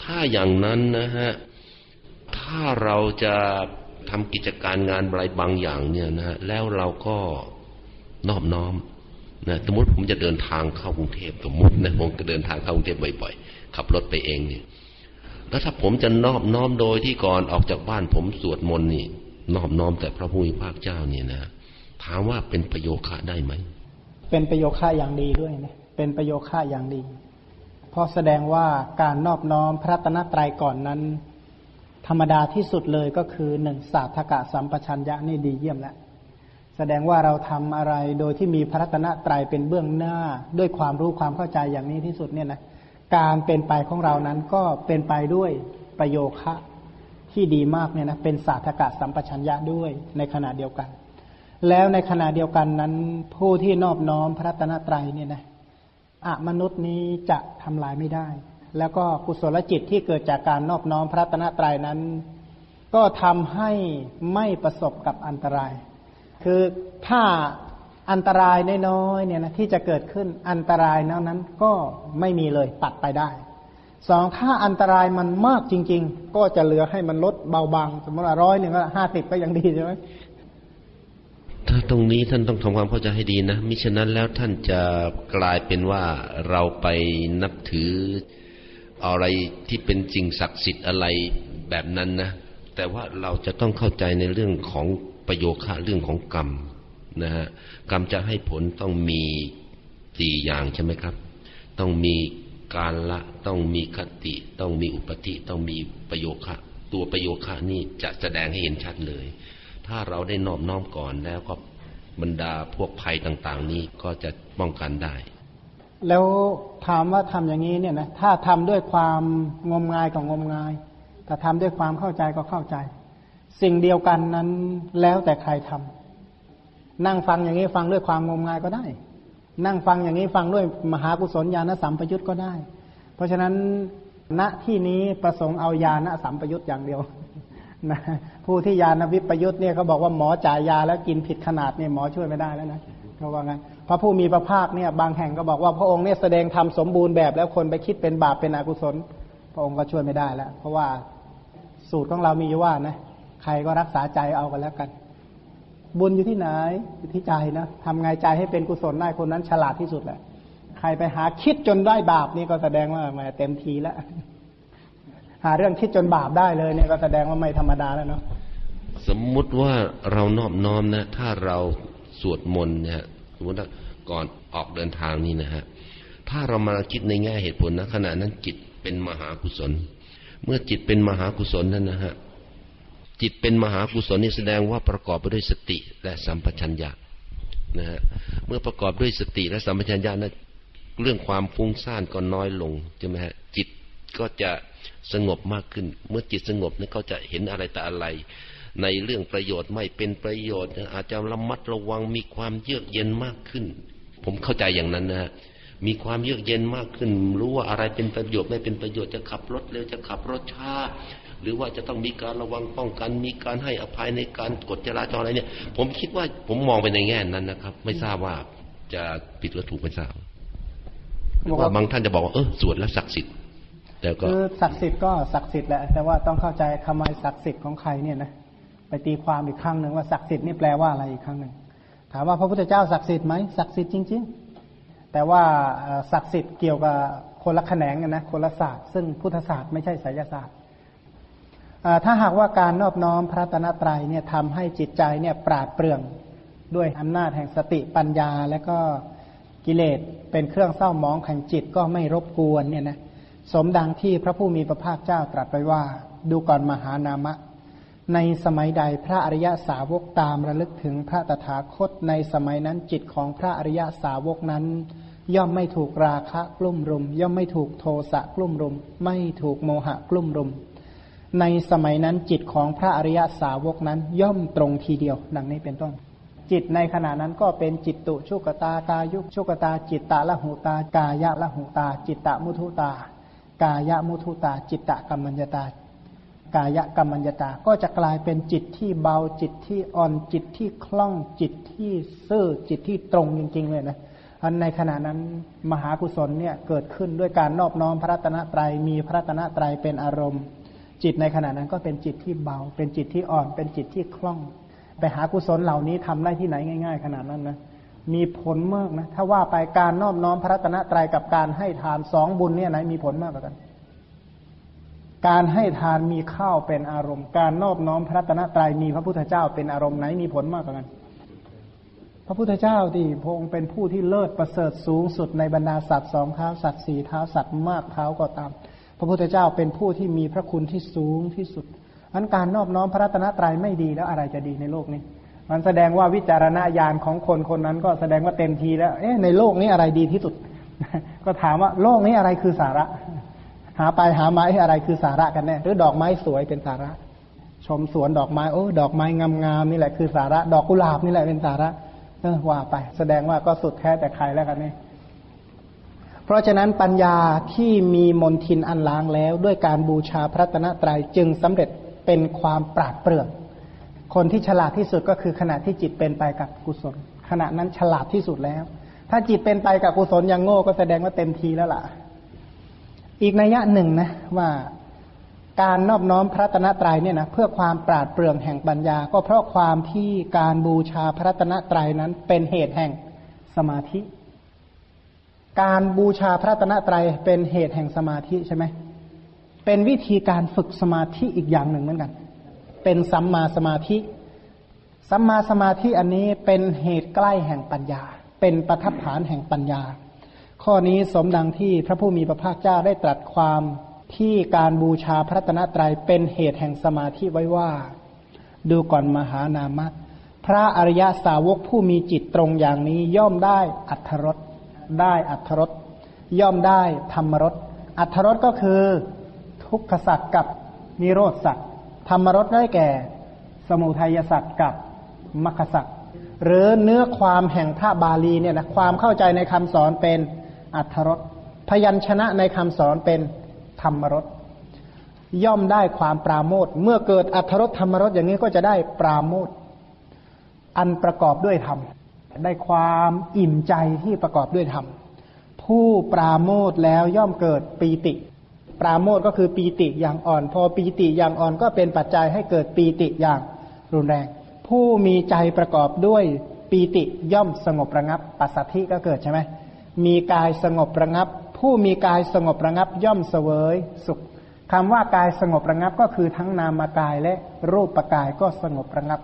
ถ้าอย่างนั้นนะฮะ ถ้าเราจะทำกิจการงานอะไรบางอย่างเนี่ยนะฮะ แล้วเราก็นอบน้อมนะสมมติผมจะเดินทางเข้ากรุงเทพสมมตินะผมจะเดินทางเข้ากรุงเทพบ่อยๆขับรถไปเองเนี่ย แล้วถ้าผมจะนอบน้อมโดยที่ก่อนออกจากบ้านผมสวดมนต์นี่ นอบน้อมแต่พระผู้มีพระเจ้าเนี่ยนะถามว่าเป็นประโยคะได้ไหมเป็นประโยคะอย่างดีด้วยนะเป็นประโยคะอย่างดี ราะแสดงว่าการนอบน้อมพระตนตรัยก่อนนั้น ธรรมดาที่สุดเลยก็คือหนึ่งศาสตกะสัมปชัญญะนี่ดีเยี่ยมแล้วแสดงว่าเราทำอะไรโดยที่มีพระตนตรัยเป็นเบื้องหน้าด้วยความรู้ความเข้าใจอย่างนี้ที่สุดเนี่ยนะการเป็นไปของเรานั้นก็เป็นไปด้วยประโยคะที่ดีมากเนี่ยนะเป็นศาสตกะสัมปชัญญะด้วยในขณะเดียวกัน แล้วในขณะเดียวกันนั้น ผู้ที่นอบน้อมพระตนตรัยเนี่ยนะ อมนุษย์นี้จะทำลายไม่ได้ แล้วก็กุศลจิตที่เกิดจากการนอบน้อมพระรัตนตรัยนั้น ก็ทำให้ไม่ประสบกับอันตราย คือถ้าอันตรายน้อยๆเนี่ยนะที่จะเกิดขึ้นอันตรายนั้นนั้นก็ไม่มีเลยตัดไปได้สองถ้าอันตรายมันมากจริง ๆ ก็จะเหลือให้มันลดเบาบาง สมมติว่าร้อยหนึ่งก็ห้าสิบก็ยังดีใช่ไหม ถ้าตรงนี้ท่านต้องทำความเข้าใจให้ดีนะมิฉะนั้นแล้วท่านจะกลายเป็นว่าเราไปนับถืออะไรที่เป็นสิ่งศักดิ์สิทธิ์อะไรแบบนั้นนะ แต่ว่าเราจะต้องเข้าใจในเรื่องของประโยคะเรื่องของกรรมนะฮะกรรมจะให้ผลต้องมีสี่อย่างใช่ไหมครับ ต้องมีการละต้องมีคติ ต้องมีอุปธิต้องมีประโยคะ ตัวประโยคะนี่จะแสดงให้เห็นชัดเลย ถ้าเราได้นอบน้อมก่อนแล้วก็บรรดาพวกภัยต่างๆ นี้ก็จะป้องกันได้ แล้วถามว่าทำอย่างนี้เนี่ยนะถ้าทำด้วยความงมงายก็งมงาย แต่ทำด้วยความเข้าใจก็เข้าใจ สิ่งเดียวกันนั้นแล้วแต่ใครทำนั่งฟังอย่างนี้ฟังด้วยความงมงายก็ได้ นั่งฟังอย่างนี้ฟังด้วยมหากุศลญาณสัมปยุตก็ได้ เพราะฉะนั้นณที่นี้ประสงค์เอาญาณสัมปยุตอย่างเดียวนะ ผู้ที่ยานวิปยุทธ์เนี่ยเขาบอกว่าหมอจ่ายยาแล้วกินผิดขนาดเนี่ยหมอช่วยไม่ได้แล้วนะเขาว่างั้นพระผู้มีพระภาคเนี่ยบางแห่งก็บอกว่าพระองค์เนี่ยแสดงธรรมสมบูรณ์แบบแล้วคนไปคิดเป็นบาปเป็นอกุศล พระองค์ก็ช่วยไม่ได้แล้ว เพราะว่าสูตรของเรามีอยู่ว่านะใครก็รักษาใจเอากันแล้วกัน บุญอยู่ที่ไหนอยู่ที่ใจนะทำไงใจให้เป็นกุศลได้คนนั้นฉลาดที่สุดแหละใครไปหาคิดจนได้บาปนี่ก็แสดงว่าแหมเต็มทีแล้วหาเรื่องคิดจนบาปได้เลยเนี่ยก็แสดงว่าไม่ธรรมดาแล้วเนาะ สมมุติว่าเรานอบน้อมนะ ถ้าเราสวดมนต์นะฮะสมมติว่าก่อนออกเดินทางนี่นะฮะถ้าเรามาคิดในแง่เหตุผลนะขณะนั้นจิตเป็นมหากุศล เมื่อจิตเป็นมหากุศลนั้นนะฮะจิตเป็นมหากุศลนี่แสดงว่าประกอบไปด้วยสติและสัมปชัญญะนะฮะเมื่อประกอบด้วยสติและสัมปชัญญะนะเรื่องความฟุ้งซ่านก็น้อยลงใช่ไหมฮะจิตก็จะสงบมากขึ้น เมื่อจิตสงบนี่ก็จะเห็นอะไรแต่อะไร ในเรื่องประโยชน์ไม่เป็นประโยชน์ อาจจะระมัดระวังมีความเยือกเย็นมากขึ้น ผมเข้าใจอย่างนั้นนะฮะมีความเยือกเย็นมากขึ้น รู้ว่าอะไรเป็นประโยชน์ไม่เป็นประโยชน์จะขับรถเร็วจะขับรถช้าหรือว่าจะต้องมีการระวังป้องกัน มีการให้อภัยในการกฎจราจรอะไรเนี่ย ผมคิดว่าผมมองไปในแง่นั้นนะครับ ไม่ทราบว่าจะผิดหรือถูกไม่ทราบว่าบางท่านจะบอกว่าเออสวดแล้วศักดิ์สิทธิ์แต่ก็คือศักดิ์สิทธิ์ก็ศักดิ์สิทธิ์แหละแต่ว่าต้องเข้าใจคำว่าศักดิ์สิทธิ์ของใครเนี่ยนะ ไปตีความอีกครั้งหนึ่งว่าศักดิ์สิทธิ์นี่แปลว่าอะไรอีกครั้งหนึ่งถามว่าพระพุทธเจ้าศักดิ์สิทธิ์ไหมศักดิ์สิทธิ์จริง ๆ แต่ว่าศักดิ์สิทธิ์เกี่ยวกับคนละแขนงกันนะคนละศาสตร์ ซึ่งพุทธศาสตร์ไม่ใช่ไสยศาสตร์ถ้าหากว่าการนอบน้อมพระตนตรัยเนี่ยทำให้จิตใจเนี่ยปราดเปรื่อง ด้วยอำนาจแห่งสติปัญญา และก็กิเลสเป็นเครื่องเศร้ามองแห่งจิตก็ไม่รบกวนเนี่ยนะสมดังที่พระผู้มีพระภาคเจ้าตรัสไปว่า ดูก่อนมหานามะ ในสมัยใดพระอริยสาวกตามระลึกถึงพระตถาคตในสมัยนั้นจิตของพระอริยสาวกนั้น ย่อมไม่ถูกราคะกลุ่มรุม ย่อมไม่ถูกโทสะกลุ่มรุม ไม่ถูกโมหะกลุ่มรุม ในสมัยนั้นจิตของพระอริยสาวกนั้นย่อมตรงทีเดียว ดังนี้เป็นต้น จิตในขณะนั้นก็เป็นจิตตุชุกตากายุชุกตา จิตตะละหูตากายะละหูตา จิตตะมุทุตา กายะมุทุตา จิตตะกัมมัญญตา กายกัมมัญญตา ก็จะกลายเป็นจิตที่เบาจิตที่อ่อนจิตที่คล่องจิตที่ซื่อจิตที่ตรงจริง ๆ เลยนะอันในขณะนั้นมหากุศลเนี่ยเกิดขึ้นด้วยการนอบน้อมพระรัตนตรัยมีพระรัตนตรัยเป็นอารมณ์ จิตในขณะนั้นก็เป็นจิตที่เบา เป็นจิตที่อ่อน เป็นจิตที่คล่อง ไปหากุศลเหล่านี้ทำได้ที่ไหนง่าย ๆ ขนาดนั้นนะมีผลมากนะถ้าว่าไปการนอบน้อมพระรัตนตรัยกับการให้ทานสองบุญเนี่ยไหนมีผลมากกว่ากัน การให้ทานมีข้าวเป็นอารมณ์ การนอบน้อมพระรัตนตรัยมีพระพุทธเจ้าเป็นอารมณ์ไหนมีผลมากกว่ากัน พระพุทธเจ้าที่พงเป็นผู้ที่เลิศประเสริฐสูงสุดในบรรดาสัตว์สองเท้าสัตว์สี่เท้าสัตว์มากเท้าก็ตาม พระพุทธเจ้าเป็นผู้ที่มีพระคุณที่สูงที่สุดอันการนอบน้อมพระรัตนตรัยไม่ดีแล้วอะไรจะดีในโลกนี้ มันแสดงว่าวิจารณญาณของคนคนนั้นก็แสดงว่าเต็มทีแล้ว เอ๊ะในโลกนี้อะไรดีที่สุด ก็ถามว่าโลกนี้อะไรคือสาระ หาไปหาไม้อะไรคือสาระกันแน่หรือดอกไม้สวยเป็นสาระ ชมสวนดอกไม้โอ้ดอกไม้งามๆนี่แหละคือสาระ ดอกกุหลาบนี่แหละเป็นสาระเออว่าไป แสดงว่าก็สุดแท้แต่ใครแล้วกันนี่เพราะฉะนั้นปัญญาที่มีมนทินอันล้างแล้วด้วยการบูชาพระตนะตรัยจึงสำเร็จเป็นความปราดเปรื่อง คนที่ฉลาดที่สุดก็คือขณะที่จิตเป็นไปกับกุศล ขณะนั้นฉลาดที่สุดแล้ว ถ้าจิตเป็นไปกับกุศลยังโง่ก็แสดงว่าเต็มทีแล้วล่ะ อีกนัยยะหนึ่งนะว่าการนอบน้อมพระตนะตรัยเนี่ยนะเพื่อความปราดเปรื่องแห่งปัญญา ก็เพราะความที่การบูชาพระตนะตรัยนั้นเป็นเหตุแห่งสมาธิ การบูชาพระตนะตรัยเป็นเหตุแห่งสมาธิใช่ไหมเป็นวิธีการฝึกสมาธิอีกอย่างหนึ่งเหมือนกัน เป็นสัมมาสมาธิ สัมมาสมาธิอันนี้เป็นเหตุใกล้แห่งปัญญา เป็นประทับฐานแห่งปัญญา ข้อนี้สมดังที่พระผู้มีพระภาคเจ้าได้ตรัสความที่การบูชาพระตนะตรัยเป็นเหตุแห่งสมาธิไว้ว่า ดูก่อนมหานามัตพระอริยสาวกผู้มีจิตตรงอย่างนี้ย่อมได้อัทธรสได้อัทธรสย่อมได้ธรรมรสอัทธรสก็คือทุกขสัตว์กับนิโรธสัตว์ธรรมรสได้แก่ สมุทัยสัตว์กับมรรคสัตว์หรือเนื้อความแห่งพระบาลีเนี่ยนะความเข้าใจในคำสอนเป็น อัทธรสพยัญชนะในคำสอนเป็นธรรมรสย่อมได้ความปราโมทเมื่อเกิดอัทธรสธรรมรสอย่างนี้ก็จะได้ปราโมทอันประกอบด้วยธรรมได้ความอิ่มใจที่ประกอบด้วยธรรมผู้ปราโมทแล้วย่อมเกิดปีติ ปราโมทก็คือปีติอย่างอ่อน พอปีติอย่างอ่อนก็เป็นปัจจัยให้เกิดปีติอย่างรุนแรง ผู้มีใจประกอบด้วยปีติย่อมสงบระงับปัสสัทธิก็เกิดใช่ไหม มีกายสงบระงับ ผู้มีกายสงบระงับย่อมเสวยสุขคำว่ากายสงบระงับก็คือทั้งนามกายและรูปกายก็สงบระงับ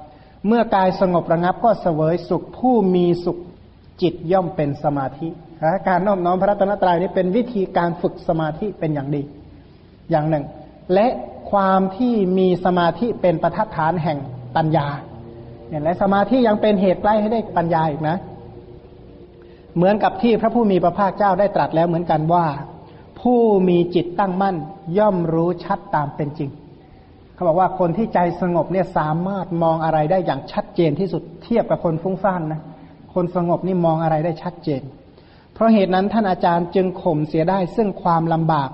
เมื่อกายสงบระงับก็เสวยสุข ผู้มีสุขจิตย่อมเป็นสมาธิการน้อมน้อมพระรัตนตรัยนี้เป็นวิธีการฝึกสมาธิเป็นอย่างดี อย่างหนึ่ง และความที่มีสมาธิเป็นประทัดฐานแห่งปัญญาเนี่ยและสมาธิยังเป็นเหตุใกล้ให้ได้ปัญญาอีกนะ เหมือนกับที่พระผู้มีพระภาคเจ้าได้ตรัสแล้วเหมือนกันว่า ผู้มีจิตตั้งมั่น ย่อมรู้ชัดตามเป็นจริง เขาบอกว่าคนที่ใจสงบเนี่ยสามารถมองอะไรได้อย่างชัดเจนที่สุดเทียบกับคนฟุ้งซ่านนะคนสงบนี่มองอะไรได้ชัดเจน เพราะเหตุนั้นท่านอาจารย์จึงข่มเสียได้ซึ่งความลำบาก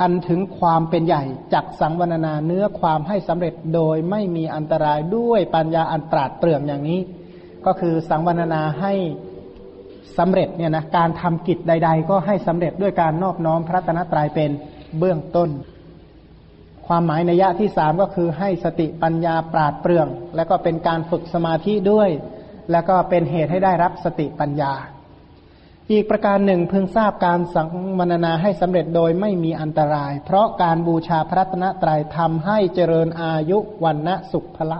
อันถึงความเป็นใหญ่จักสังวรนาเนื้อความให้สำเร็จโดยไม่มีอันตรายด้วยปัญญาอันปราดเปรื่องอย่างนี้ ก็คือสังวรนาให้ สำเร็จเนี่ยนะการทำกิจใด ๆ ก็ให้สำเร็จด้วยการนอบน้อมพระตนตรัยเป็นเบื้องต้น ความหมายในยะที่สามก็คือให้สติปัญญาปราดเปรื่อง และก็เป็นการฝึกสมาธิด้วย แล้วก็เป็นเหตุให้ได้รับสติปัญญา อีกประการหนึ่งพึงทราบการสังมนนาให้สำเร็จโดยไม่มีอันตราย เพราะการบูชาพระตนตรัยทำให้เจริญอายุวันนะสุขพละ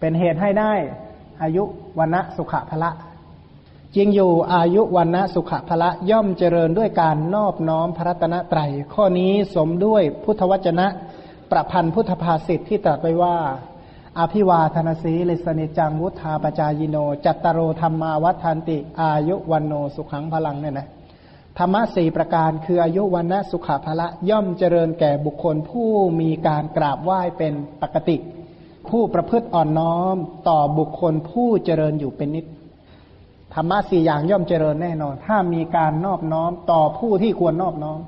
เป็นเหตุให้ได้อายุวันนะสุขพละ จริงอยู่อายุวันนะสุขภละย่อมเจริญด้วยการนอบน้อมพระรัตนตรัย ข้อนี้สมด้วยพุทธวจนะ ประพันธ์พุทธภาษิตที่ตรัสไว้ว่า อภิวาทนสีลิสเนจังวุธาปจายโน จัตตโรธรรมาวัฏานติ อายุวันโนสุขังพลังเนี่ยนะธรรมะสี่ประการคืออายุวันนะสุขภละย่อมเจริญแก่บุคคลผู้มีการกราบไหว้เป็นปกติ ผู้ประพฤติอ่อนน้อมต่อบุคคลผู้เจริญอยู่เป็นนิด ธรรมะสี่อย่างย่อมเจริญแน่นอน ถ้ามีการนอบน้อมต่อผู้ที่ควรนอบน้อม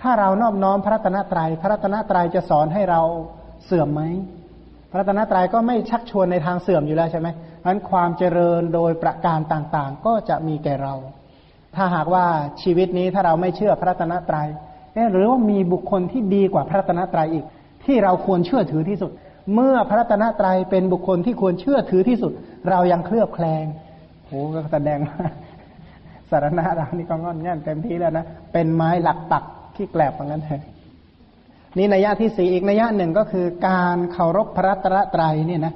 ถ้าเรานอบน้อมพระตนะตรยัยพระตนะตรัยจะสอนให้เราเสื่อมไหมพระตนะตรัยก็ไม่ชักชวนในทางเสื่อมอยู่แล้วใช่ไหมนั้นความเจริญโดยประการต่างๆ ก็จะมีแก่เรา ถ้าหากว่าชีวิตนี้ถ้าเราไม่เชื่อพระตนะตรยัยหรือว่ามีบุคคลที่ดีกว่าพระตนะตรัยอีก ที่เราควรเชื่อถือที่สุด เมื่อพระตนะตรัยเป็นบุคคลที่ควรเชื่อถือที่สุด เรายังเคลือบแคลง อ้ก็แสดงสารณะเรานี่ก็งอนแง่นเต็มที่แล้วนะเป็นไม้หลักปักที่แกลบเหมือนกันเลยนี่นัยยะที่สี่อีกนัยยะหนึ่งก็คือการเคารพพระตระไตรเนี่ยนะ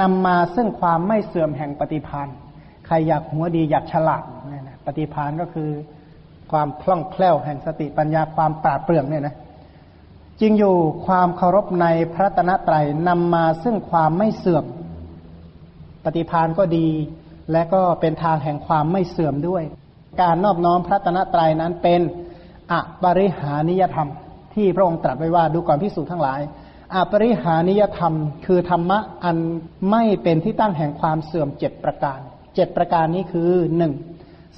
นำมาซึ่งความไม่เสื่อมแห่งปฏิพานใครอยากหัวดีอยากฉลาดเนี่ยนะปฏิพานก็คือความคล่องแคล่วแห่งสติปัญญาความปราดเปรื่องเนี่ยนะจริงอยู่ความเคารพในพระตนะไตรนำมาซึ่งความไม่เสื่อม ปฏิพานก็ดี และก็เป็นทางแห่งความไม่เสื่อมด้วย การนอบน้อมพระตนะตรัยนั้นเป็นอปริหานิยธรรม ที่พระองค์ตรัสไว้ว่าดูก่อนพิสูจน์ทั้งหลายอปริหานิยธรรม คือธรรมะอันไม่เป็นที่ตั้งแห่งความเสื่อมเจ็ดประการเจ็ดประการนี้คือหนึ่ง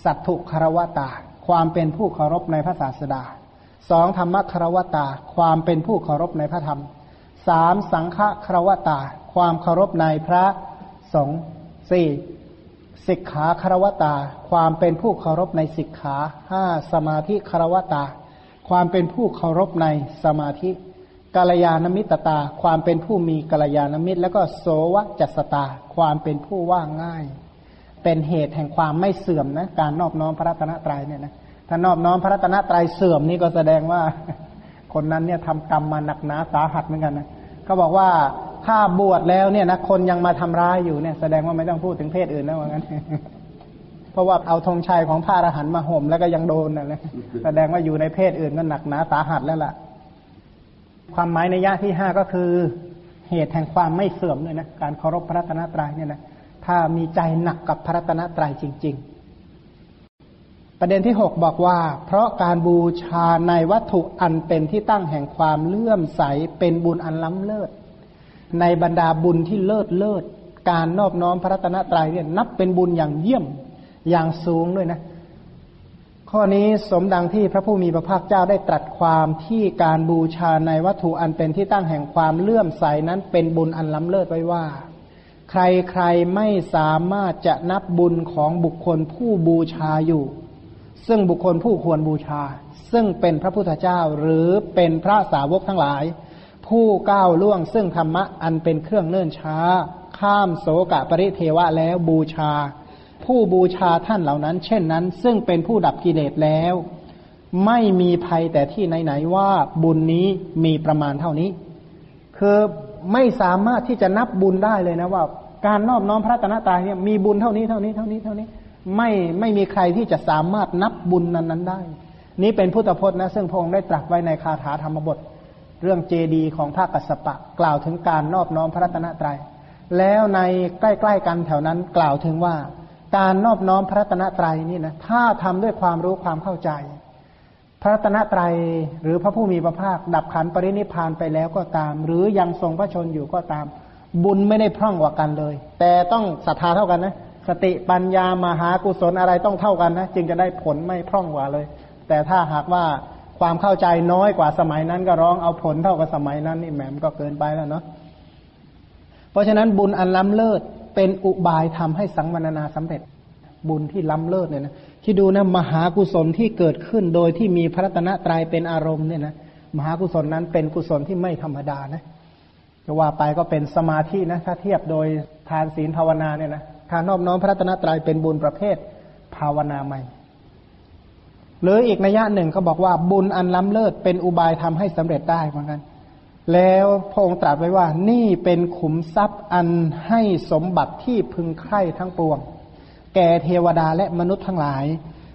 สัตถุคารวตา ความเป็นผู้เคารพในพระศาสดาสองธรรมคารวตา ความเป็นผู้เคารพในพระธรรมสามสังฆคารวตา ความเคารพในพระสงฆ์สี่ สิกขาคารวตา ความเป็นผู้เคารพในสิกขาห้าสมาธิคารวตา ความเป็นผู้เคารพในสมาธิกาลยานมิตตา ความเป็นผู้มีกาลยานมิตร แล้วก็โสวจัสตา ความเป็นผู้ว่าง่าย เป็นเหตุแห่งความไม่เสื่อมนะ การนอบน้อมพระรัตนตรัยเนี่ยนะถ้านอบน้อมพระรัตนตรัยเสื่อมนี่ก็แสดงว่า คนนั้นเนี่ยทำกรรมมาหนักหนาสาหัสเหมือนกันนะเขาบอกว่า ถ้าบวชแล้วเนี่ยนะคนยังมาทำร้ายอยู่เนี่ยแสดงว่าไม่ต้องพูดถึงเพศอื่นแล้วว่างั้น เพราะว่าเอาธงชัยของพระอรหันต์มาห่มแล้วก็ยังโดนนะแสดงว่าอยู่ในเพศอื่นก็หนักหนาสาหัสแล้วล่ะ ความหมายในยะที่ห้าก็คือเหตุแห่งความไม่เสื่อมเลยนะการเคารพพระรัตนตรัยเนี่ยนะถ้ามีใจหนักกับพระรัตนตรัยจริง ๆ ประเด็นที่หกบอกว่า เพราะการบูชาในวัตถุอันเป็นที่ตั้งแห่งความเลื่อมใสเป็นบุญอันล้ำเลิศ ในบรรดาบุญที่เลิศเลิศการนอบน้อมพระรัตนตรัยเนี่ยนับเป็นบุญอย่างเยี่ยมอย่างสูงด้วยนะ ข้อนี้สมดังที่พระผู้มีพระภาคเจ้าได้ตรัสความที่การบูชาในวัตถุอันเป็นที่ตั้งแห่งความเลื่อมใสนั้นเป็นบุญอันล้ำเลิศไว้ว่า ใครใครไม่สามารถจะนับบุญของบุคคลผู้บูชาอยู่ ซึ่งบุคคลผู้ควรบูชา ซึ่งเป็นพระพุทธเจ้าหรือเป็นพระสาวกทั้งหลาย ผู้ก้าวล่วงซึ่งธรรมะอันเป็นเครื่องเนิ่นช้า ข้ามโสกะปริเทวะแล้วบูชา ผู้บูชาท่านเหล่านั้น เช่นนั้น ซึ่งเป็นผู้ดับกิเลสแล้ว ไม่มีภัยแต่ที่ไหนๆว่าบุญนี้มีประมาณเท่านี้ คือไม่สามารถที่จะนับบุญได้เลยนะว่า การนอบน้อมพระตนะตายเนี่ยมีบุญเท่านี้เท่านี้เท่านี้เท่านี้ ไม่ไม่มีใครที่จะสามารถนับบุญนั้นๆได้ นี้เป็นพุทธพจน์นะซึ่งพระองค์ได้ตรัสไว้ในคาถาธรรมบท เรื่องเจดีของพระกัสสปะ กล่าวถึงการนอบน้อมพระรัตนตรยัย แล้วในใกล้ๆกันแถวนั้นกล่าวถึงว่า การนอบน้อมพระรัตนตรัยนี่นะถ้าทำด้วยความรู้ความเข้าใจ พระรัตนตรัยหรือพระผู้มีพระภาค ดับขันปรินิพานไปแล้วก็ตาม หรือยังทรงพระชนอยู่ก็ตาม บุญไม่ได้พร่องกว่ากันเลย แต่ต้องศรัทธาเท่ากันนะสติปัญญามหากุศลอะไรต้องเท่ากันนะจึงจะได้ผลไม่พร่องกว่าเลย แต่ถ้าหากว่า ความเข้าใจน้อยกว่าสมัยนั้นก็ร้องเอาผลเท่ากับสมัยนั้นนี่แหมมก็เกินไปแล้วเนาะเพราะฉะนั้นบุญอันล้ำเลิศเป็นอุบายทำให้สังวรนาสำเร็จ บุญที่ล้ำเลิศเนี่ยนะที่ดูนะมหากุศลที่เกิดขึ้นโดยที่มีพระตนะตรายเป็นอารมณ์เนี่ยนะมหากุศลนั้นเป็นกุศลที่ไม่ธรรมดานะจะว่าไปก็เป็นสมาธินะถ้าเทียบโดยทานศีลภาวนาเนี่ยนะทานนอบน้อมพระตนะตรายเป็นบุญประเภทภาวนาใหม่ หรืออีกนัยยะหนึ่งเขาบอกว่าบุญอันล้ำเลิศเป็นอุบายทำให้สำเร็จได้เหมือนกัน แล้วพระองค์ตรัสไว้ว่านี่เป็นขุมทรัพย์อันให้สมบัติที่พึงใคร่ทั้งปวง แก่เทวดาและมนุษย์ทั้งหลาย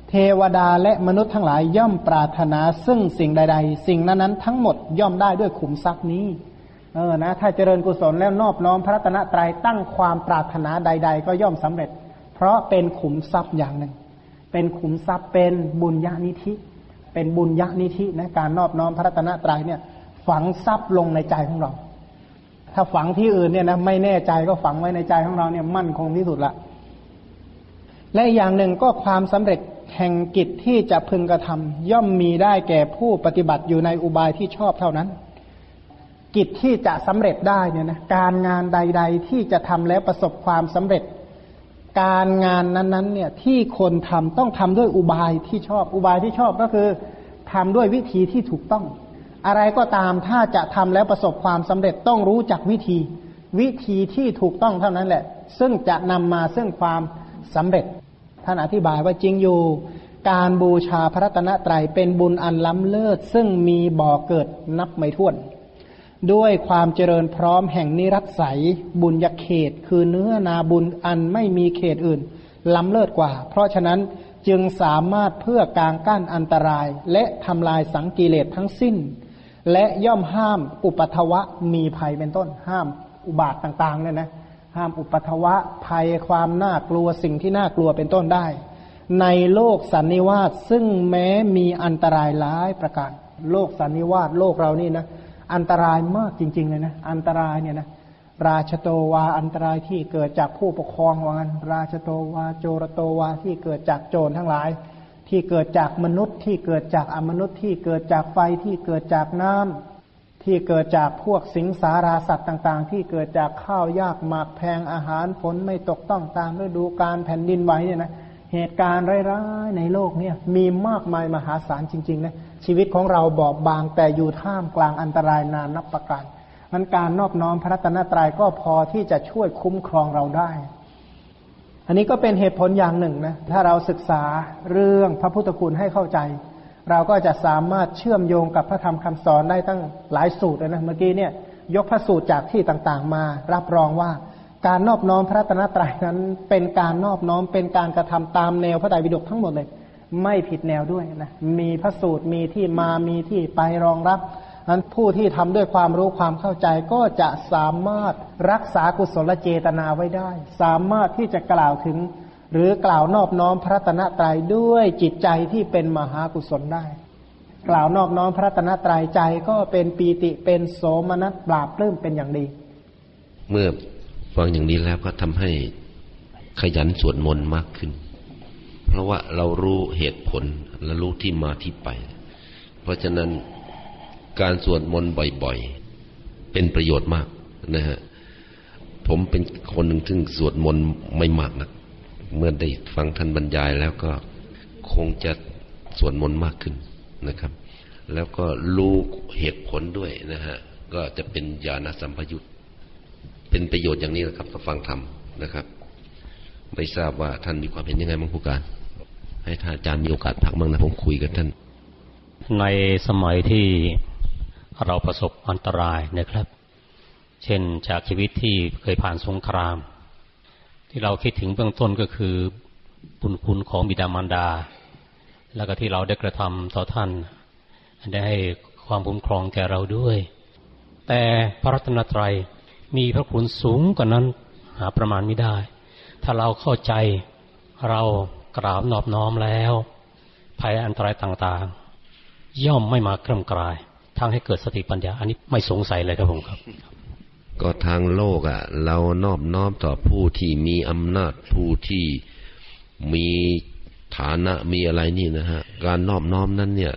เทวดาและมนุษย์ทั้งหลายย่อมปรารถนาซึ่งสิ่งใด ๆ สิ่งนั้นๆทั้งหมดย่อมได้ด้วยขุมทรัพย์นี้เออนะถ้าเจริญกุศลแล้วนอบน้อมพระตนะตรายตั้งความปรารถนาใด ๆ ก็ย่อมสำเร็จ เพราะเป็นขุมทรัพย์อย่างหนึ่ง เป็นขุมทรัพย์เป็นบุญญาณิธิ เป็นบุญญาณิธินะการนอบน้อมพระรัตนตรัยเนี่ย ฝังทรัพย์ลงในใจของเรา ถ้าฝังที่อื่นเนี่ยนะไม่แน่ใจก็ฝังไว้ในใจของเราเนี่ยมั่นคงที่สุดละและอย่างหนึ่งก็ความสำเร็จแห่งกิจที่จะพึงกระทำย่อมมีได้แก่ผู้ปฏิบัติอยู่ในอุบายที่ชอบเท่านั้น กิจที่จะสำเร็จได้เนี่ยนะการงานใด ๆ ที่จะทำแล้วประสบความสำเร็จ การงานนั้นๆเนี่ยที่คนทำต้องทำด้วยอุบายที่ชอบอุบายที่ชอบก็คือทำด้วยวิธีที่ถูกต้อง อะไรก็ตามถ้าจะทำแล้วประสบความสำเร็จต้องรู้จักวิธี วิธีที่ถูกต้องเท่านั้นแหละ ซึ่งจะนำมาซึ่งความสำเร็จท่านอธิบายว่าจริงอยู่ การบูชาพระตนะไตรเป็นบุญอันล้ำเลิศซึ่งมีบ่อเกิดนับไม่ถ้วน ด้วยความเจริญพร้อมแห่งนิรัตใสบุญยเขต คือเนื้อนาบุญอันไม่มีเขตอื่น ล้ำเลิศกว่า เพราะฉะนั้นจึงสามารถเพื่อกางกั้นอันตราย และทำลายสังกิเลสทั้งสิ้น และย่อมห้ามอุปัทวะมีภัยเป็นต้น ห้ามอุบาทต่างๆเนี่ยนะ ห้ามอุปัทวะภัยความน่ากลัวสิ่งที่น่ากลัวเป็นต้นได้ ในโลกสันนิวาสซึ่งแม้มีอันตรายหลายประการ โลกสันนิวาสโลกเรานี่นะ อันตรายมากจริง ๆ เลยนะ อันตรายเนี่ยนะราชโตวาอันตรายที่เกิดจากผู้ปกครองว่างันราชโตวาโจรโตวาที่เกิดจากโจรทั้งหลาย ที่เกิดจากมนุษย์ ที่เกิดจากอมนุษย์ที่เกิดจากไฟที่เกิดจากน้ำที่เกิดจากพวกสิงสาราสัตว์ต่างๆ ที่เกิดจากข้าวยากหมากแพงอาหารฝนไม่ตกต้องตามฤดูการแผ่นดินไหวเนี่ยนะเหตุการณ์ร้ายๆในโลกเนี่ยมีมากมายมหาศาลจริงๆนะชีวิตของเราบอบบาง แต่อยู่ท่ามกลางอันตรายนานนับประการมันการนอบน้อมพระรัตนตรัยก็พอที่จะช่วยคุ้มครองเราได้ อันนี้ก็เป็นเหตุผลอย่างหนึ่งนะ ถ้าเราศึกษาเรื่องพระพุทธคุณให้เข้าใจ เราก็จะสามารถเชื่อมโยงกับพระธรรมคำสอนได้ตั้งหลายสูตรเลยนะ เมื่อกี้เนี่ย ยกพระสูตรจากที่ต่างๆมา รับรองว่าการนอบน้อมพระรัตนตรัยนั้น เป็นการนอบน้อมเป็นการกระทำตามแนวพระไตรปิฎกทั้งหมดเลย ไม่ผิดแนวด้วยนะมีพระสูตรมีที่มามีที่ไปรองรับนั้นผู้ที่ทำด้วยความรู้ความเข้าใจก็จะสามารถรักษากุศลเจตนาไว้ได้ สามารถที่จะกล่าวถึง หรือกล่าวนอบน้อมพระตนะตรัยด้วยจิตใจที่เป็นมหากุศลได้ กล่าวนอบน้อมพระตนะตรัยใจก็เป็นปีติเป็นโสมนัสปราบปลื้มเป็นอย่างดี เมื่อฟังอย่างนี้แล้วก็ทำให้ขยันสวดมนต์มากขึ้น เพราะว่าเรารู้เหตุผลและรู้ที่มาที่ไป เพราะฉะนั้นการสวดมนต์บ่อยๆ เป็นประโยชน์มากนะฮะผมเป็นคนหนึ่งซึ่งสวดมนต์ไม่มากนะเมื่อได้ฟังท่านบรรยายแล้วก็คงจะสวดมนต์มากขึ้นนะครับ แล้วก็รู้เหตุผลด้วยนะฮะก็จะเป็นญาณสัมพยุตเป็นประโยชน์อย่างนี้แหละครับก็ฟังธรรมนะครับ ไม่ทราบว่าท่านมีความเห็นยังไงบ้างผู้การ ให้ท่านอาจารย์มีโอกาสพักบ้างนะผมคุยกับท่าน ในสมัยที่เราประสบอันตรายนะครับ เช่นจากชีวิตที่เคยผ่านสงคราม ที่เราคิดถึงเบื้องต้นก็คือบุญคุณของบิดามารดา แล้วก็ที่เราได้กระทำต่อท่าน ได้ให้ความคุ้มครองแก่เราด้วย แต่พระรัตนตรัยมีพระคุณสูงกว่านั้นหาประมาณไม่ได้ ถ้าเราเข้าใจเรากราบนอบน้อมแล้ว ภัยอันตรายต่างๆ ย่อมไม่มาเคลื่อนกลายทางให้เกิดสติปัญญา อันนี้ไม่สงสัยเลยครับผมครับ ก็ทางโลกอะ่ะ เรานอบน้อมต่อผู้ที่มีอำนาจผู้ที่มีฐานะมีอะไรนี่นะฮะ การนอบน้อมนั้นเนี่ย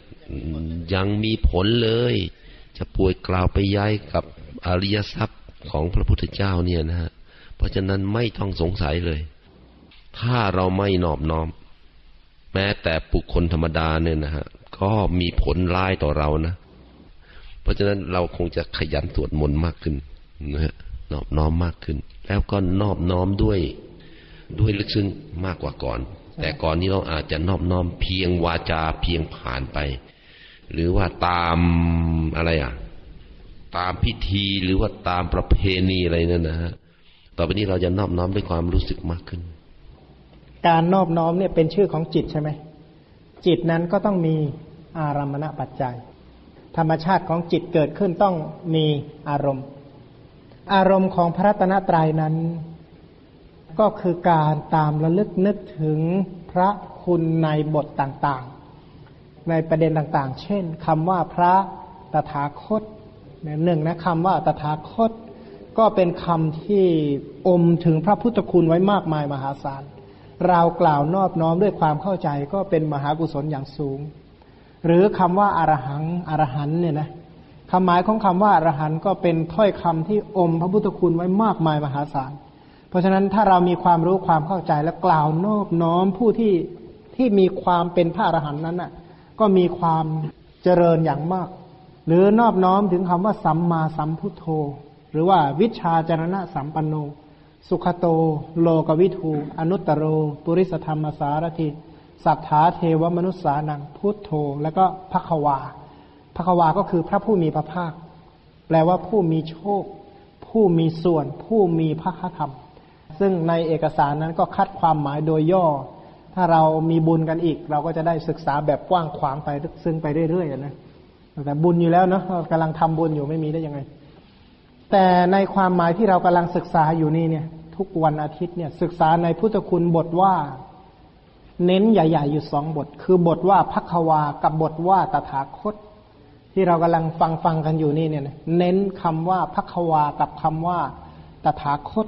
ยังมีผลเลย จะป่วยกล่าวไปย้ายกับอริยทรัพย์ของพระพุทธเจ้าเนี่ยนะฮะ เพราะฉะนั้นไม่ต้องสงสัยเลย ถ้าเราไม่นอบน้อม แม้แต่ปุคคลธรรมดาเนี่ยนะฮะก็มีผลร้ายต่อเรานะ เพราะฉะนั้นเราคงจะขยันสวดมนต์มากขึ้นนะฮะนอบน้อมมากขึ้น แล้วก็นอบน้อมด้วยด้วยลึกซึ้งมากกว่าก่อน แต่ก่อนนี้เราอาจจะนอบน้อมเพียงวาจาเพียงผ่านไป หรือว่าตามอะไรอะ ตามพิธีหรือว่าตามประเพณีอะไรนั่นนะฮะ ต่อไปนี้เราจะนอบน้อมด้วยความรู้สึกมากขึ้น การนอบน้อมเนี่ยเป็นชื่อของจิตใช่ไหม จิตนั้นก็ต้องมีอารมณปัจจัย ธรรมชาติของจิตเกิดขึ้นต้องมีอารมณ์ อารมณ์ของพระตนตรัยนั้น ก็คือการตามระลึกนึกถึงพระคุณในบทต่างๆ ในประเด็นต่างๆ เช่นคำว่าพระตถาคตหนึ่งนะคำว่าตถาคต ก็เป็นคำที่อมถึงพระพุทธคุณไว้มากมายมหาศาลเรากล่าวนอบน้อมด้วยความเข้าใจก็เป็นมหากุศลอย่างสูง หรือคำว่าอารหังอรหันเนี่ยนะคำหมายของคำว่าอรหันก็เป็นถ้อยคำที่อมพระพุทธคุณไว้มากมายมหาศาลเพราะฉะนั้นถ้าเรามีความรู้ความเข้าใจและกล่าวนอบน้อมผู้ที่ที่มีความเป็นพระอรหันต์นั้นน่ะ ก็มีความเจริญอย่างมาก หรือนอบน้อมถึงคำว่าสัมมาสัมพุทโธ รือว่าวิชาจรณะสัมปันโน สุขโต โลกวิทูอนุตตโร ปุริสธรรมสารถิสัทธาเทวมนุษสานังพุทโธ แล้วก็พระควาพระควาก็คือพระผู้มีพระภาค แปลว่าผู้มีโชค ผู้มีส่วน ผู้มีพระคธรรม ซึ่งในเอกสารนั้นก็คัดความหมายโดยย่อ ถ้าเรามีบุญกันอีก เราก็จะได้ศึกษาแบบกว้างขวางไปซึ่งไปเรื่อยๆนะแต่บุญอยู่แล้วเนาะกำลังทำบุญอยู่ไม่มีได้ยังไง แต่ในความหมายที่เรากำลังศึกษาอยู่นี่เนี่ย ทุกวันอาทิตย์เนี่ยศึกษาในพุทธคุณบทว่า เน้นใหญ่ ๆ อยู่สองบท คือบทว่าพักวากับบทว่าตถาคต ที่เรากำลังฟังฟังกันอยู่นี่เนี่ยเน้นคำว่าพักวากับคำว่าตถาคต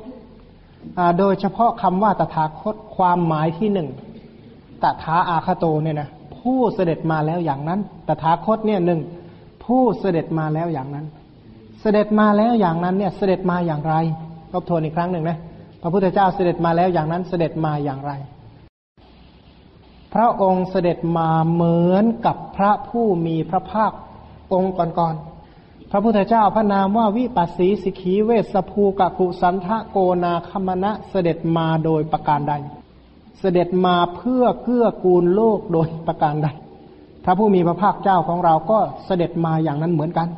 โดยเฉพาะคำว่าตถาคตความหมายที่หนึ่งตถาอาคโตเนี่ยนะผู้เสด็จมาแล้วอย่างนั้น ตถาคตเนี่ยหนึ่งผู้เสด็จมาแล้วอย่างนั้น เสด็จมาแล้วอย่างนั้นเนี่ย เสด็จมาอย่างไรทบทวนอีกครั้งหนึ่งนะพระพุทธเจ้าเสด็จมาแล้วอย่างนั้นเสด็จมาอย่างไร พระองค์เสด็จมาเหมือนกับพระผู้มีพระภาคองค์ก่อนๆพระพุทธเจ้าพระนามว่าวิปัสสีสิขีเวสภูกะกุสันทะโกนาคมณะเสด็จมาโดยประการใด เสด็จมาเพื่อเกื้อกูลโลกโดยประการใดพระผู้มีพระภาคเจ้าของเราก็เสด็จมาอย่างนั้นเหมือนกัน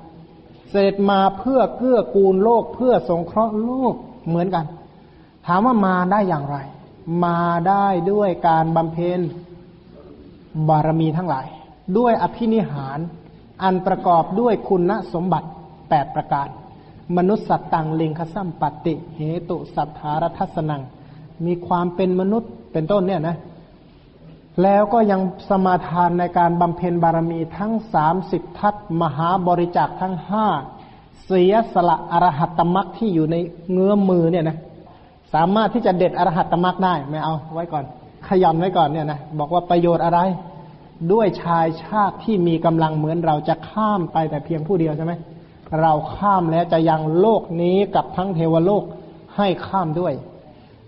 เสด็จมาเพื่อเกื้อกูลโลกเพื่อสงเคราะห์โลกเหมือนกัน ถามว่ามาได้อย่างไร มาได้ด้วยการบำเพ็ญบารมีทั้งหลาย ด้วยอภินิหาร อันประกอบด้วยคุณสมบัติแปดประการ มนุษย์สัตตังลิงคสัมปติ เหตุสัทธารทัศนัง มีความเป็นมนุษย์เป็นต้นเนี่ยนะ แล้วก็ยังสมาทานในการบำเพ็ญบารมีทั้งสามสิบทัศมหาบริจาคทั้งห้าเสียสละอรหัตตมรักที่อยู่ในเงื้อมือเนี่ยนะสามารถที่จะเด็ดอรหัตตมรักได้ไม่เอาไว้ก่อน ขยันไว้ก่อนเนี่ยนะบอกว่าประโยชน์อะไร ด้วยชายชาติที่มีกำลังเหมือนเราจะข้ามไปแต่เพียงผู้เดียวใช่ไหมเราข้ามแล้วจะยังโลกนี้กับทั้งเทวโลกให้ข้ามด้วย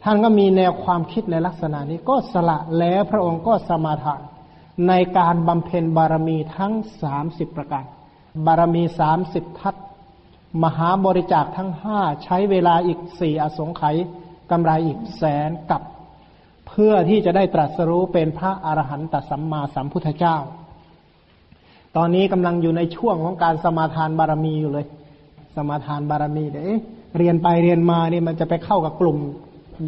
ท่านก็มีแนวความคิดในลักษณะนี้ก็สละแล้วพระองค์ก็สมาทานในการบำเพ็ญบารมีทั้งสามสิบประการ บารมีสามสิบทัศมหาบริจาคทั้งห้าใช้เวลาอีกสี่อสงไขยกำไรอีกแสนกับ เพื่อที่จะได้ตรัสรู้เป็นพระอรหันตสัมมาสัมพุทธเจ้า ตอนนี้กำลังอยู่ในช่วงของการสมาทานบารมีอยู่เลย สมาทานบารมีเดี๋ยวเรียนไปเรียนมานี่มันจะไปเข้ากับกลุ่ม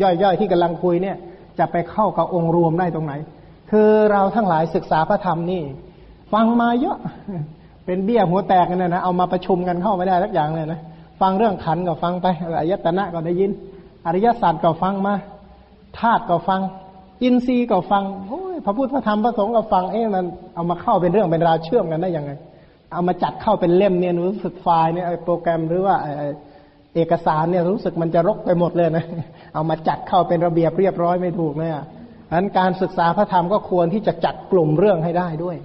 ย่อยๆที่กำลังคุยเนี่ยจะไปเข้ากับองค์รวมได้ตรงไหน คือเราทั้งหลายศึกษาพระธรรมนี่ ฟังมาเยอะ เป็นเบี้ยหัวแตกกันนะนะเอามาประชุมกันเข้าไม่ได้สักอย่างเลยนะฟังเรื่องขันก็ฟังไปอายตนะก็ได้ยิน อริยสัจก็ฟังมาธาตุก็ฟัง อินทรีย์ก็ฟังโอ้ยพระพุทธพระธรรมพระสงฆ์ก็ฟังเอ๊ะมันเอามาเข้าเป็นเรื่องเป็นราวเชื่อมกันได้ยังไง เอามาจัดเข้าเป็นเล่มเนี่ยรู้สึกไฟล์เนี่ยโปรแกรมหรือว่า เอกสารเนี่ยรู้สึกมันจะรกไปหมดเลยนะ เอามาจัดเข้าเป็นระเบียบเรียบร้อยไม่ถูกเลยอะอันการศึกษาพระธรรมก็ควรที่จะจัดกลุ่มเรื่องให้ได้ด้วย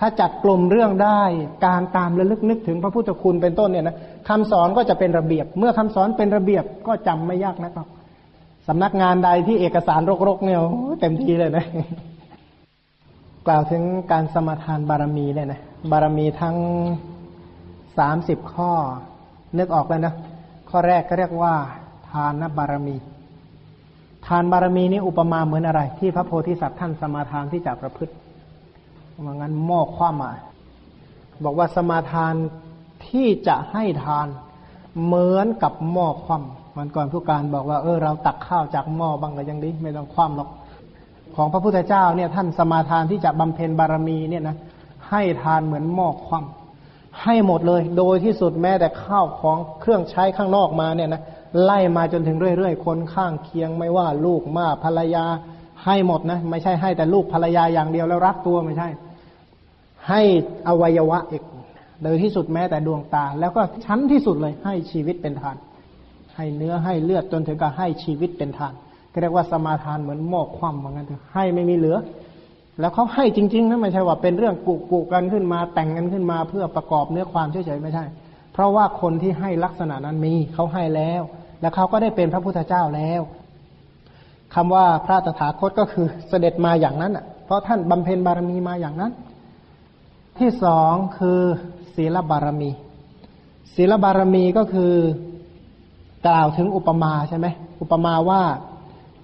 ถ้าจัดกลุ่มเรื่องได้ การตามระลึกนึกถึงพระพุทธคุณเป็นต้นเนี่ยนะคำสอนก็จะเป็นระเบียบ เมื่อคำสอนเป็นระเบียบก็จำไม่ยากนะครับสำนักงานใดที่เอกสารรกๆเนี่ยเต็มทีเลยนะ กล่าวถึงการสมาทานบารมีเนี่ยนะ บารมีทั้งสามสิบข้อนึกออกแล้วนะ ข้อแรกก็เรียกว่า ทานบารมี ทานบารมีนี้อุปมาเหมือนอะไร ที่พระโพธิสัตว์ท่านสมาทานที่จะประพฤติว่างั้นหม้อความมาบอกว่าสมาทานที่จะให้ทาน เหมือนกับหม้อความมันก่อนผู้การบอกว่าเออเราตักข้าวจากหม้อบ้างก็ยังดีไม่ต้องคว่ำหรอก ของพระพุทธเจ้าเนี่ยท่านสมาทานที่จะบำเพ็ญบารมีเนี่ยนะให้ทานเหมือนหม้อคว่ำ ให้หมดเลย โดยที่สุดแม้แต่ข้าวของเครื่องใช้ข้างนอกมาเนี่ยนะไล่มาจนถึงเรื่อยๆ คนข้างเคียงไม่ว่าลูกมาภรรยาให้หมดนะไม่ใช่ให้แต่ลูกภรรยาอย่างเดียวแล้วรักตัวไม่ใช่ ให้อวัยวะอีกโดยที่สุดแม้แต่ดวงตา แล้วก็ชั้นที่สุดเลยให้ชีวิตเป็นทาน ให้เนื้อให้เลือดจนถึงกับให้ชีวิตเป็นทานเรียกว่าสมาทานเหมือนหมอกคว่ำเหมือนกันให้ไม่มีเหลือ แล้วเขาให้จริงๆนะไม่ใช่ว่าเป็นเรื่องกุกุกันขึ้นมา แต่งกันขึ้นมาเพื่อประกอบเนื้อความเฉยๆไม่ใช่ เพราะว่าคนที่ให้ลักษณะนั้นมีเขาให้แล้ว แล้วเขาก็ได้เป็นพระพุทธเจ้าแล้วคำว่าพระตถาคตก็คือเสด็จมาอย่างนั้นอะ เพราะท่านบำเพ็ญบารมีมาอย่างนั้น ที่สองคือศีลบารมี ศีลบารมีก็คือกล่าวถึงอุปมาใช่ไหมอุปมาว่า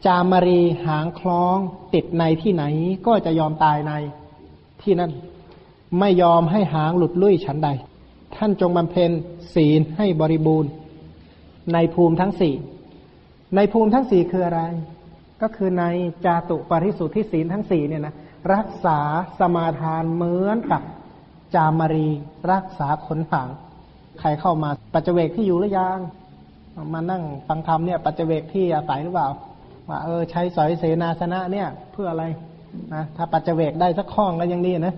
จามรีหางคล้องติดในที่ไหน ก็จะยอมตายในที่นั่น ไม่ยอมให้หางหลุดลุ่ยฉันใด ท่านจงบำเพ็ญศีลให้บริบูรณ์ ในภูมิทั้งสี่ในภูมิทั้งสี่คืออะไร ก็คือในจาตุปริสุทธิศีลทั้งสี่เนี่ยนะรักษาสมาทานเหมือนกับจามรีรักษาขนหางใครเข้ามาปัจเจกที่อยู่หรือยังมานั่งฟังธรรมเนี่ยปัจเจกที่อาศัยหรือเปล่า ว่าเออใช้สอยเสนาสนะเนี่ยเพื่ออะไรนะถ้าปัจเจกได้สักข้องก็ยังดีนะ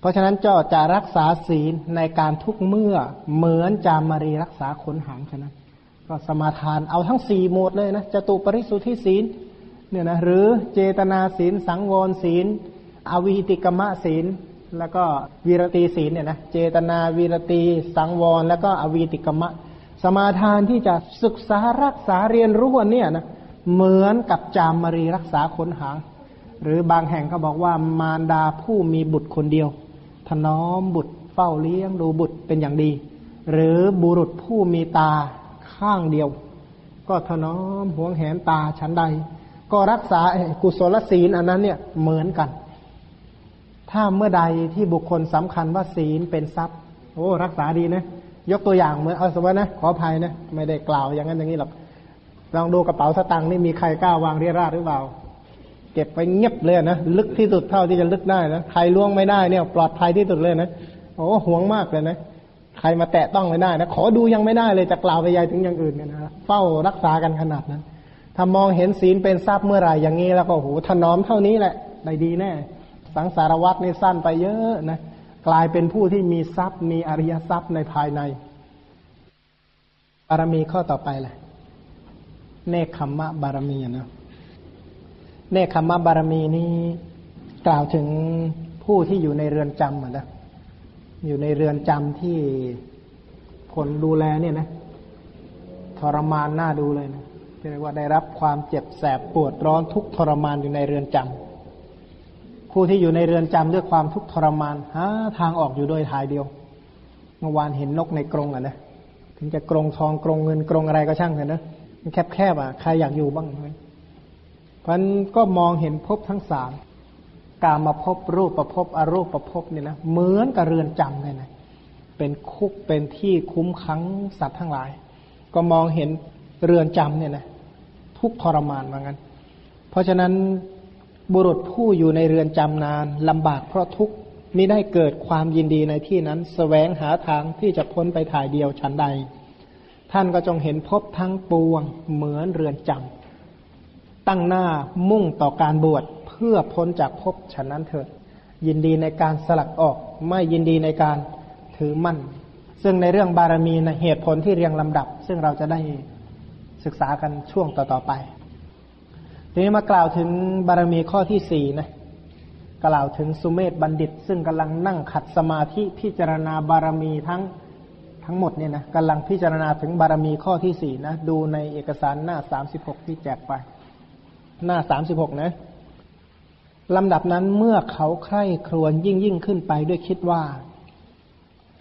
เพราะฉะนั้นเจ้าจะรักษาศีลในการทุกเมื่อเหมือนจามารีรักษาขนหางฉะนั้นก็สมาทานเอาทั้งสี่หมดเลยนะจตุปริสุทธิศีลเนี่ยนะหรือเจตนาศีล สังวรศีล อวิติกมะศีล แล้วก็วีรตีศีลเนี่ยนะเจตนาวีรตีสังวร แล้วก็อวีติกมะ สมาทานที่จะศึกษารักษาเรียนรู้อันเนี่ยนะ เหมือนกับจามมารีรักษาขนหาง หรือบางแห่งเขาบอกว่ามารดาผู้มีบุตรคนเดียว ถนอมบุตรเฝ้าเลี้ยงดูบุตรเป็นอย่างดี หรือบุรุษผู้มีตาข้างเดียว ก็ถนอมห่วงแหนตาชั้นใด ก็รักษากุศลศีลอันนั้นเนี่ยเหมือนกัน ถ้าเมื่อใดที่บุคคลสำคัญว่าศีลเป็นทรัพย์ โอ้ รักษาดีนะ ยกตัวอย่างเหมือนเอาสมมตินะขออภัยนะ ไม่ได้กล่าวอย่างนั้นอย่างนี้หรอก ลองดูกระเป๋าสตางค์นี่มีใครกล้าวางเรียราดหรือเปล่า เก็บไปเงียบเลยนะลึกที่สุดเท่าที่จะลึกได้นะใครล่วงไม่ได้เนี่ย ปลอดภัยที่สุดเลยนะโอ้ห่วงมากเลยนะใครมาแตะต้องไม่ได้นะขอดูยังไม่ได้เลยจะกล่าวไปยายถึงอย่างอื่นกันนะเฝ้ารักษากันขนาดนั้นถ้ามองเห็นศีลเป็นทรัพย์เมื่อไหร่อย่างนี้แล้วก็โหถนอมเท่านี้แหละได้ดีแน่ สังสารวัตรนี่สั้นไปเยอะนะกลายเป็นผู้ที่มีทรัพย์มีอริยทรัพย์ในภายในบารมีข้อต่อไปแหละ เนคขมมะบารมีนะเนคขมมะบารมีนี้กล่าวถึงผู้ที่อยู่ในเรือนจำนะอยู่ในเรือนจำที่คนดูแลเนี่ยนะทรมานน่าดูเลยนะเรียกว่าได้รับความเจ็บแสบปวดร้อนทุกทรมานอยู่ในเรือนจำผู้ที่อยู่ในเรือนจำด้วยความทุกทรมานหาทางออกอยู่โดยทายเดียว เมื่อวานเห็นนกในกรงอะนะถึงจะกรงทองกรงเงินกรงอะไรก็ช่างเถอะนะ แคบๆอะใครอยากอยู่บ้างไหมเพราะนั้นก็มองเห็นภพทั้งสามกามาพบรูปประพบอรูปประพบเนี่ยนะเหมือนกับเรือนจำเลยนะเป็นคุกเป็นที่คุ้มขังสัตว์ทั้งหลาย ก็มองเห็นเรือนจำเนี่ยนะทุกทรมานว่างั้น เพราะฉะนั้นบุรุษผู้อยู่ในเรือนจำนานลำบากเพราะทุกข์มิได้เกิดความยินดีในที่นั้นสแสวงหาทางที่จะพ้นไปถ่ายเดียวชั้นใด ท่านก็จงเห็นพบทั้งปวงเหมือนเรือนจำตั้งหน้ามุ่งต่อการบวชเพื่อพ้นจากภพฉันนั้นเถิดยินดีในการสลักออกไม่ยินดีในการถือมั่น ซึ่งในเรื่องบารมีนะเหตุผลที่เรียงลำดับ ซึ่งเราจะได้ศึกษากันช่วงต่อๆไป ทีนี้มากล่าวถึงบารมีข้อที่สี่นะกล่าวถึงสุเมธบัณฑิต ซึ่งกำลังนั่งขัดสมาธิพิจารณาบารมีทั้ง ทั้งหมดเนี่ยนะกำลังพิจารณาถึงบารมีข้อที่สี่นะ ดูในเอกสารหน้าสามสิบหกที่แจกไป หน้าสามสิบหกนะลำดับนั้นเมื่อเขาใคร่ครวญยิ่งยิ่งขึ้นไปด้วยคิดว่า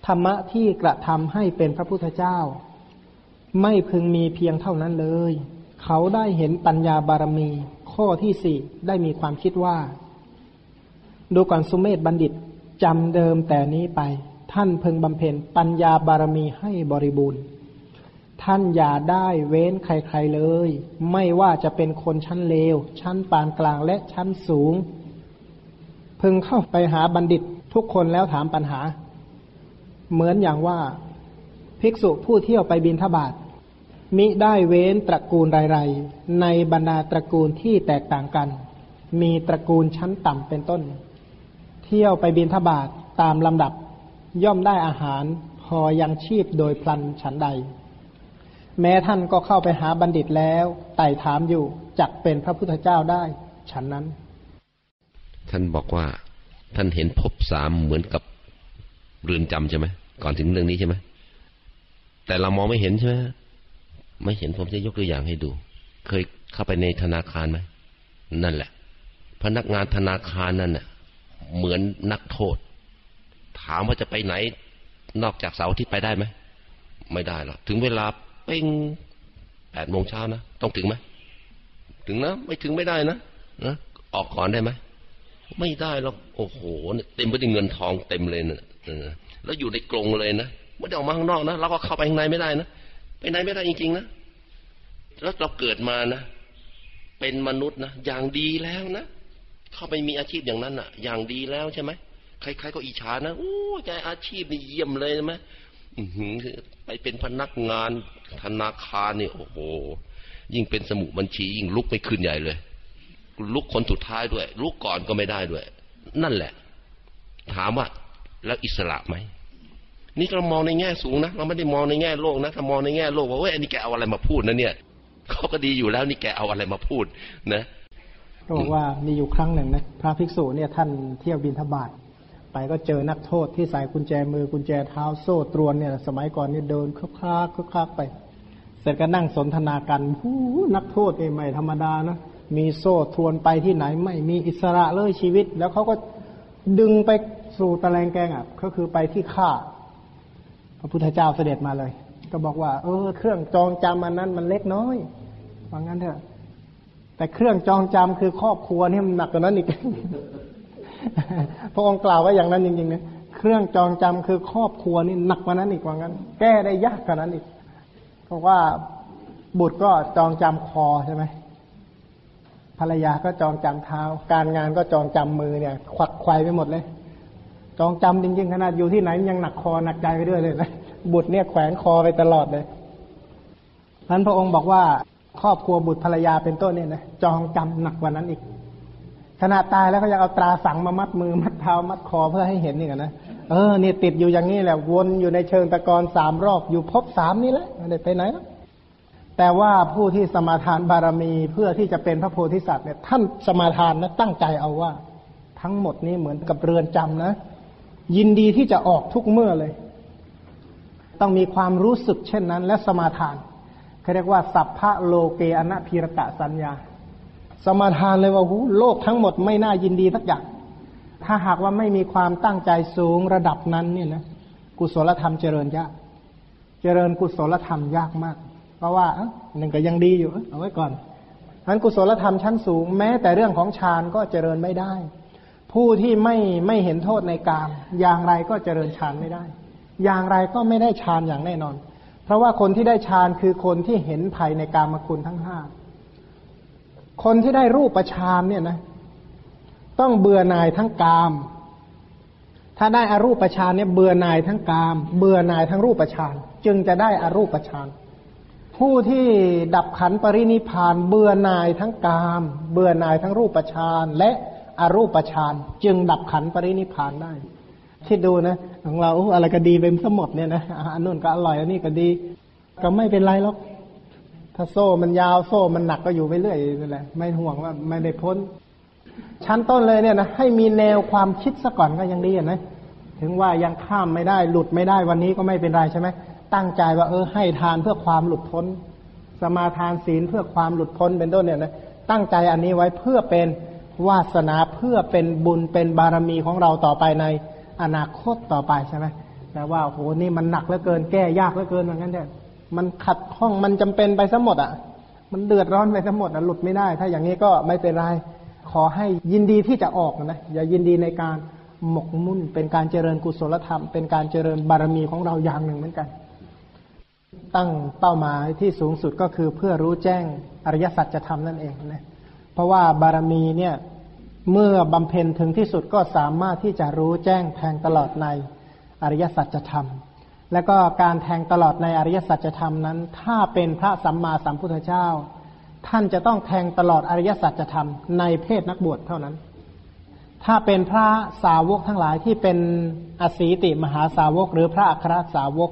ธรรมะที่กระทำให้เป็นพระพุทธเจ้า ไม่พึงมีเพียงเท่านั้นเลย เขาได้เห็นปัญญาบารมีข้อที่สี่ได้มีความคิดว่า ดูก่อนสุเมธบัณฑิตจำเดิมแต่นี้ไป ท่านพึงบำเพ็ญปัญญาบารมีให้บริบูรณ์ ท่านอย่าได้เว้นใครๆเลย ไม่ว่าจะเป็นคนชั้นเลว ชั้นปานกลางและชั้นสูงพึงเข้าไปหาบัณฑิตทุกคนแล้วถามปัญหา เหมือนอย่างว่า ภิกษุผู้เที่ยวไปบินทบาทมิได้เว้นตระกูลไรๆในบรรดาตระกูลที่แตกต่างกัน มีตระกูลชั้นต่ำเป็นต้น เที่ยวไปบินทบาทตามลำดับ ย่อมได้อาหารพอยังชีพโดยพลันฉันใด แม้ท่านก็เข้าไปหาบัณฑิตแล้วไต่ถามอยู่จักเป็นพระพุทธเจ้าได้ ฉันนั้น ท่านบอกว่า ท่านเห็นภพสามเหมือนกับเรือนจำใช่ไหมก่อนถึงเรื่องนี้ใช่ไหมแต่เรามองไม่เห็นใช่ไหมไม่เห็นผมจะยกตัวอย่างให้ดู เคยเข้าไปในธนาคารไหมนั่นแหละ พนักงานธนาคารนั่นน่ะ เหมือนนักโทษ ถามว่าจะไปไหน นอกจากเสาร์ที่ไปได้ไหม ไม่ได้หรอกถึงเวลาเป้งแปดโมงเช้านะต้องถึงไหมถึงนะไม่ถึงไม่ได้นะนะออกก่อนได้ไหมไม่ได้หรอกโอ้โหเต็มไปด้วยเงินทองเต็มเลยนะแล้วอยู่ในกรงเลยนะไม่ได้ออกมาข้างนอกนะเราก็เข้าไปข้างในไม่ได้นะไปไหนไม่ได้จริงๆนะแล้วเราเกิดมานะเป็นมนุษย์นะอย่างดีแล้วนะเข้าไปมีอาชีพอย่างนั้นอะ อย่างดีแล้วใช่ไหม ใครๆก็อิจฉานะโอ้แกอาชีพนี่เยี่ยมเลยใช่ไหมไปเป็นพนักงานธนาคารเนี่ยโอ้โห ยิ่งเป็นสมุบัญชี ยิ่งลุกไม่ขึ้นใหญ่เลย ลุกคนสุดท้ายด้วย ลุกก่อนก็ไม่ได้ด้วย นั่นแหละ ถามว่า แล้วอิสระไหมนี่เรามองในแง่สูงนะเราไม่ได้มองในแง่โลกนะถ้ามองในแง่โลกว่าเฮ้ยอันนี้แกเอาอะไรมาพูดนะเนี่ยเขาก็ดีอยู่แล้วนี่แกเอาอะไรมาพูดนะบอกว่ามีอยู่ครั้งหนึ่งนะพระภิกษุเนี่ยท่านเที่ยวบินทบาท ไปก็เจอนักโทษที่ใส่กุญแจมือกุญแจเท้าโซ่ตรวนเนี่ย สมัยก่อนนี่เดินคลากคลากไป เสร็จก็นั่งสนทนากันหูนักโทษเองไม่ธรรมดานะมีโซ่ทวนไปที่ไหนไม่มีอิสระเลยชีวิต แล้วเขาก็ดึงไปสู่ตะแลงแกงอะก็คือไปที่ฆ่า พระพุทธเจ้าเสด็จมาเลย ก็บอกว่า เออ เครื่องจองจำอันนั้นมันเล็กน้อยว่างั้นเถอะ แต่เครื่องจองจำคือครอบครัวเนี่ยมันหนักกว่านั้นอีก พระองค์กล่าวว่าอย่างนั้นจริงๆนะเครื่องจองจำคือครอบครัวนี่หนักกว่านั้นอีกว่างั้น แก้ได้ยากกว่านั้นอีก เพราะว่าบุตรก็จองจำคอใช่ไหมภรรยาก็จองจำเท้า การงานก็จองจำมือเนี่ยควักไขว่ไปหมดเลย จองจำจริงๆขนาดอยู่ที่ไหนยังหนักคอหนักใจไปด้วยเลยนะบุตรเนี่ยแขวนคอไปตลอดเลยนั้นพระองค์บอกว่าครอบครัวบุตรภรรยาเป็นต้นเนี่ยนะจองจำหนักกว่านั้นอีก ขณะตายแล้วก็ยังเอาตราสังมามัดมือ มัดเท้ามัดคอเพื่อให้เห็นนี่กันนะเออเนี่ยติดอยู่อย่างนี้แหละวนอยู่ในเชิงตะกอนสามรอบอยู่พบสามนี่แหละไม่ได้ไปไหนแล้วแต่ว่าผู้ที่สมาทานบารมีเพื่อที่จะเป็นพระโพธิสัตว์เนี่ยท่านสมาทานนะตั้งใจเอาว่า ทั้งหมดนี้เหมือนกับเรือนจำนะ ยินดีที่จะออกทุกเมื่อเลย ต้องมีความรู้สึกเช่นนั้น และสมาทานเขาเรียกว่าสัพพะโลเกอนะพีรตะสัญญา สมาทานเลยว่าหูโลกทั้งหมดไม่น่ายินดีสักอย่าง ถ้าหากว่าไม่มีความตั้งใจสูงระดับนั้นเนี่ยนะกุศลธรรมเจริญยากเจริญกุศลธรรมยากมาก เพราะว่าหนึ่งก็ยังดีอยู่เอาไว้ก่อนนั้นกุศลธรรมชั้นสูง แม้แต่เรื่องของฌานก็เจริญไม่ได้ ผู้ที่ไม่ไม่เห็นโทษในกามอย่างไรก็เจริญฌานไม่ได้ อย่างไรก็ไม่ได้ฌานอย่างแน่นอน เพราะว่าคนที่ได้ฌานคือคนที่เห็นภัยในกามคุณทั้งห้า คนที่ได้รูปประชานเนี่ยนะ ต้องเบื่อหน่ายทั้งกาม ถ้าได้อารูปประชานเนี่ยเบื่อหน่ายทั้งกาม เบื่อหน่ายทั้งรูปประชานจึงจะได้อารูปประชานผู้ที่ดับขันปรินิพานเบื่อหน่ายทั้งกาม เบื่อหน่ายทั้งรูปประชานและอารูปประชานจึงดับขันปรินิพานได้ คิดดูนะ ของเราอะไรก็ดีเป็นสมดเนี่ยนะอันนู้นก็อร่อยอันนี้ก็ดี ก็ไม่เป็นไรหรอก ถ้าโซ่มันยาวโซ่มันหนักก็อยู่ไปเรื่อยนั่นแหละไม่ห่วงว่าไม่ได้พ้น ชั้นต้นเลยเนี่ยนะให้มีแนวความคิดซะก่อนก็ยังดีนะถึงว่ายังข้ามไม่ได้หลุดไม่ได้วันนี้ก็ไม่เป็นไรใช่ไหมตั้งใจว่าเออให้ทานเพื่อความหลุดพ้น สมาทานศีลเพื่อความหลุดพ้นเป็นต้นเนี่ยนะตั้งใจอันนี้ไว้เพื่อเป็นวาสนาเพื่อเป็นบุญเป็นบารมีของเราต่อไปในอนาคตต่อไปใช่ไหมแต่ว่าโหนี่มันหนักเหลือเกินแก้ยากเหลือเกินเหมือนกันเนี่ย มันขัดข้องมันจำเป็นไปซะหมดอะ มันเดือดร้อนไปซะหมดอะหลุดไม่ได้ ถ้าอย่างนี้ก็ไม่เป็นไร ขอให้ยินดีที่จะออกนะอย่ายินดีในการหมกมุ่น เป็นการเจริญกุศลธรรม เป็นการเจริญบารมีของเราอย่างหนึ่งเหมือนกัน ตั้งเป้าหมายที่สูงสุดก็คือเพื่อรู้แจ้งอริยสัจธรรมนั่นเองนะเพราะว่าบารมีเนี่ยเมื่อบำเพ็ญถึงที่สุดก็สามารถที่จะรู้แจ้งแทงตลอดในอริยสัจธรรม แล้วก็การแทงตลอดในอริยสัจธรรมนั้น ถ้าเป็นพระสัมมาสัมพุทธเจ้า ท่านจะต้องแทงตลอดอริยสัจธรรมในเพศนักบวชเท่านั้น ถ้าเป็นพระสาวกทั้งหลายที่เป็นอสีติมหาสาวก หรือพระอัครสาวก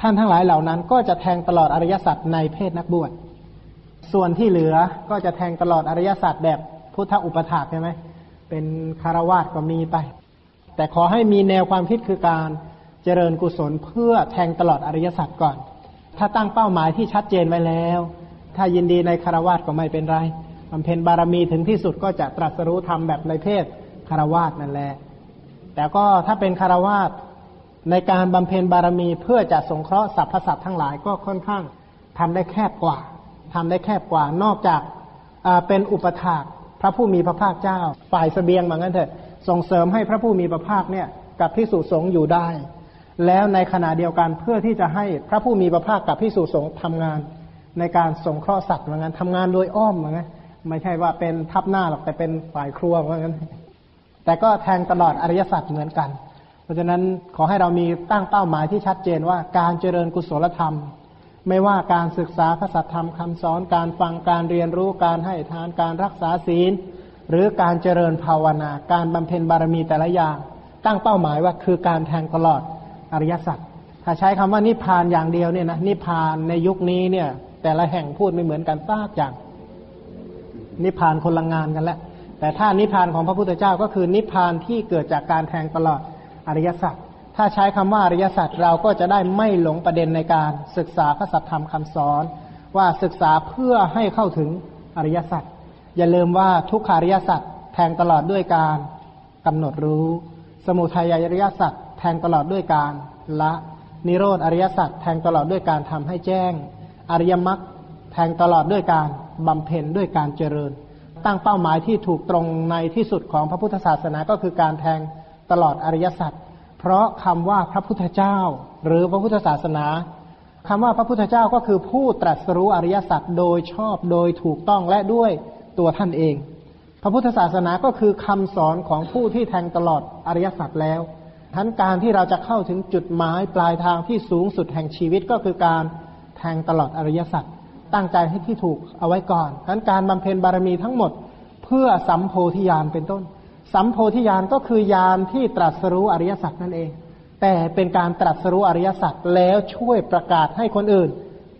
ท่านทั้งหลายเหล่านั้น ก็จะแทงตลอดอริยสัจในเพศนักบวช ส่วนที่เหลือก็จะแทงตลอดอริยสัจแบบพุทธอุปถากใช่ไหมเป็นคารวาสก็มีไป แต่ขอให้มีแนวความคิดคือการ เจริญกุศลเพื่อแทงตลอดอริยสัจก่อน ถ้าตั้งเป้าหมายที่ชัดเจนไว้แล้ว ถ้ายินดีในคารวาสก็ไม่เป็นไรบำเพ็ญบารมีถึงที่สุดก็จะตรัสรู้ธรรมแบบในเพศคารวาสนั่นแหละ แต่ก็ถ้าเป็นคารวาสในการบำเพ็ญบารมีเพื่อจะสงเคราะห์สรรพสัตว์ทั้งหลายก็ค่อนข้างทำได้แคบกว่าทำได้แคบกว่านอกจากเป็นอุปถากพระผู้มีพระภาคเจ้า ฝ่ายสเสบียงเหมือนกันเถอะส่งเสริมให้พระผู้มีพระภาคเนี่ยกับพิสุสงฆ์อยู่ได้ แล้วในขณะเดียวกันเพื่อที่จะให้พระผู้มีพระภาคกับพิสุสงฆ์ทำงานในการสงเคราะห์สัตว์เหมือนกันทำงานโดยอ้อมเหมือนกันไม่ใช่ว่าเป็นทับหน้าหรอกแต่เป็นฝ่ายครัวเหมือนกันแต่ก็แทงตลอดอริยสัจเหมือนกัน เพราะฉะนั้นขอให้เรามีตั้งเป้าหมายที่ชัดเจนว่าการเจริญกุศลธรรม ไม่ว่าการศึกษาพระสัทธรรมคำสอนการฟังการเรียนรู้การให้ทานการรักษาศีล หรือการเจริญภาวนา การบำเพ็ญบารมีแต่ละอย่าง ตั้งเป้าหมายว่าคือการแทงตลอด อริยสัจถ้าใช้คำว่านิพพานอย่างเดียวเนี่ยนะนิพพานในยุคนี้เนี่ย แต่ละแห่งพูดไม่เหมือนกันซากอย่าง นิพพานคนละงานกันแล้วแต่ถ้านิพพานของพระพุทธเจ้าก็คือนิพพานที่เกิดจากการแทงตลอดอริยสัจถ้าใช้คำว่าอริยสัจเราก็จะได้ไม่หลงประเด็นในการศึกษาพระสัทธรรมคำสอน ว่าศึกษาเพื่อให้เข้าถึงอริยสัจอย่าลืมว่าทุกขาริยสัจแทงตลอดด้วยการกำหนดรู้ สมุทัยอริยสัจ แทงตลอดด้วยการละ นิโรธอริยสัจแทงตลอดด้วยการทำให้แจ้ง อริยมรรคแทงตลอดด้วยการบำเพ็ญด้วยการเจริญ ตั้งเป้าหมายที่ถูกตรงในที่สุดของพระพุทธศาสนาก็คือการแทงตลอดอริยสัจเพราะคำว่าพระพุทธเจ้า หรือพระพุทธศาสนาคำว่าพระพุทธเจ้าก็คือผู้ตรัสรู้อริยสัจโดยชอบโดยถูกต้องและด้วยตัวท่านเอง พระพุทธศาสนาก็คือคำสอนของผู้ที่แทงตลอดอริยสัจแล้ว ทั้นการที่เราจะเข้าถึงจุดหมายปลายทางที่สูงสุดแห่งชีวิตก็คือการแทงตลอดอริยสัจตั้งใจให้ที่ถูกเอาไว้ก่อนทั้นการบำเพ็ญบารมีทั้งหมด เพื่อสัมโพธิญาณเป็นต้น สัมโพธิญาณก็คือญาณที่ตรัสรู้อริยสัจนั่นเอง แต่เป็นการตรัสรู้อริยสัจแล้วช่วยประกาศให้คนอื่น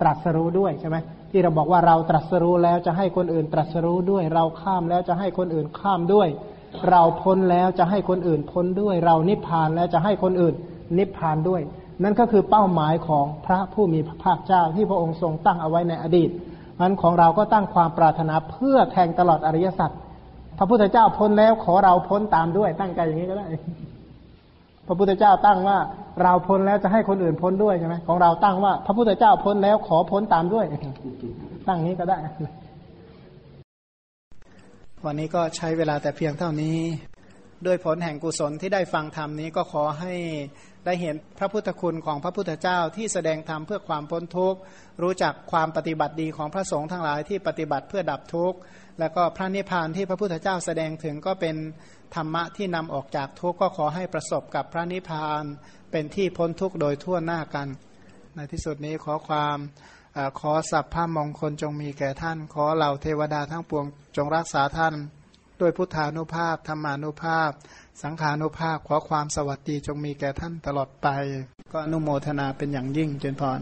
ตรัสรู้ด้วยใช่ไหมที่เราบอกว่าเราตรัสรู้แล้วจะให้คนอื่นตรัสรู้ด้วย เราข้ามแล้วจะให้คนอื่นข้ามด้วย เราพ้นแล้วจะให้คนอื่นพ้นด้วย เรานิพพานแล้วจะให้คนอื่นนิพพานด้วย นั่นก็คือเป้าหมายของพระผู้มีพระภาคเจ้าที่พระองค์ทรงตั้งเอาไว้ในอดีตมันของเราก็ตั้งความปรารถนาเพื่อแทงตลอดอริยสัจพระพุทธเจ้าพ้นแล้วขอเราพ้นตามด้วย ตั้งใจอย่างนี้ก็ได้ พระพุทธเจ้าตั้งว่า เราพ้นแล้วจะให้คนอื่นพ้นด้วยใช่ไหมของเราตั้งว่า พระพุทธเจ้าพ้นแล้วขอพ้นตามด้วย ตั้งนี้ก็ได้ วันนี้ก็ใช้เวลาแต่เพียงเท่านี้ ด้วยผลแห่งกุศลที่ได้ฟังธรรมนี้ก็ขอให้ได้เห็นพระพุทธคุณของพระพุทธเจ้าที่แสดงธรรมเพื่อความพ้นทุกข์ รู้จักความปฏิบัติดีของพระสงฆ์ทั้งหลายที่ปฏิบัติเพื่อดับทุกข์ แล้วก็พระนิพพานที่พระพุทธเจ้าแสดงถึงก็เป็นธรรมะที่นำออกจากทุกข์ก็ขอให้ประสบกับพระนิพพานเป็นที่พ้นทุกข์โดยทั่วหน้ากัน ในที่สุดนี้ขอความ ขอสัพพามงคลจงมีแก่ท่าน ขอเหล่าเทวดาทั้งปวงจงรักษาท่าน ด้วยพุทธานุภาพธรรมานุภาพ สังขานุภาพขอความสวัสดีจงมีแก่ท่านตลอดไป ก็อนุโมทนาเป็นอย่างยิ่งเจนพร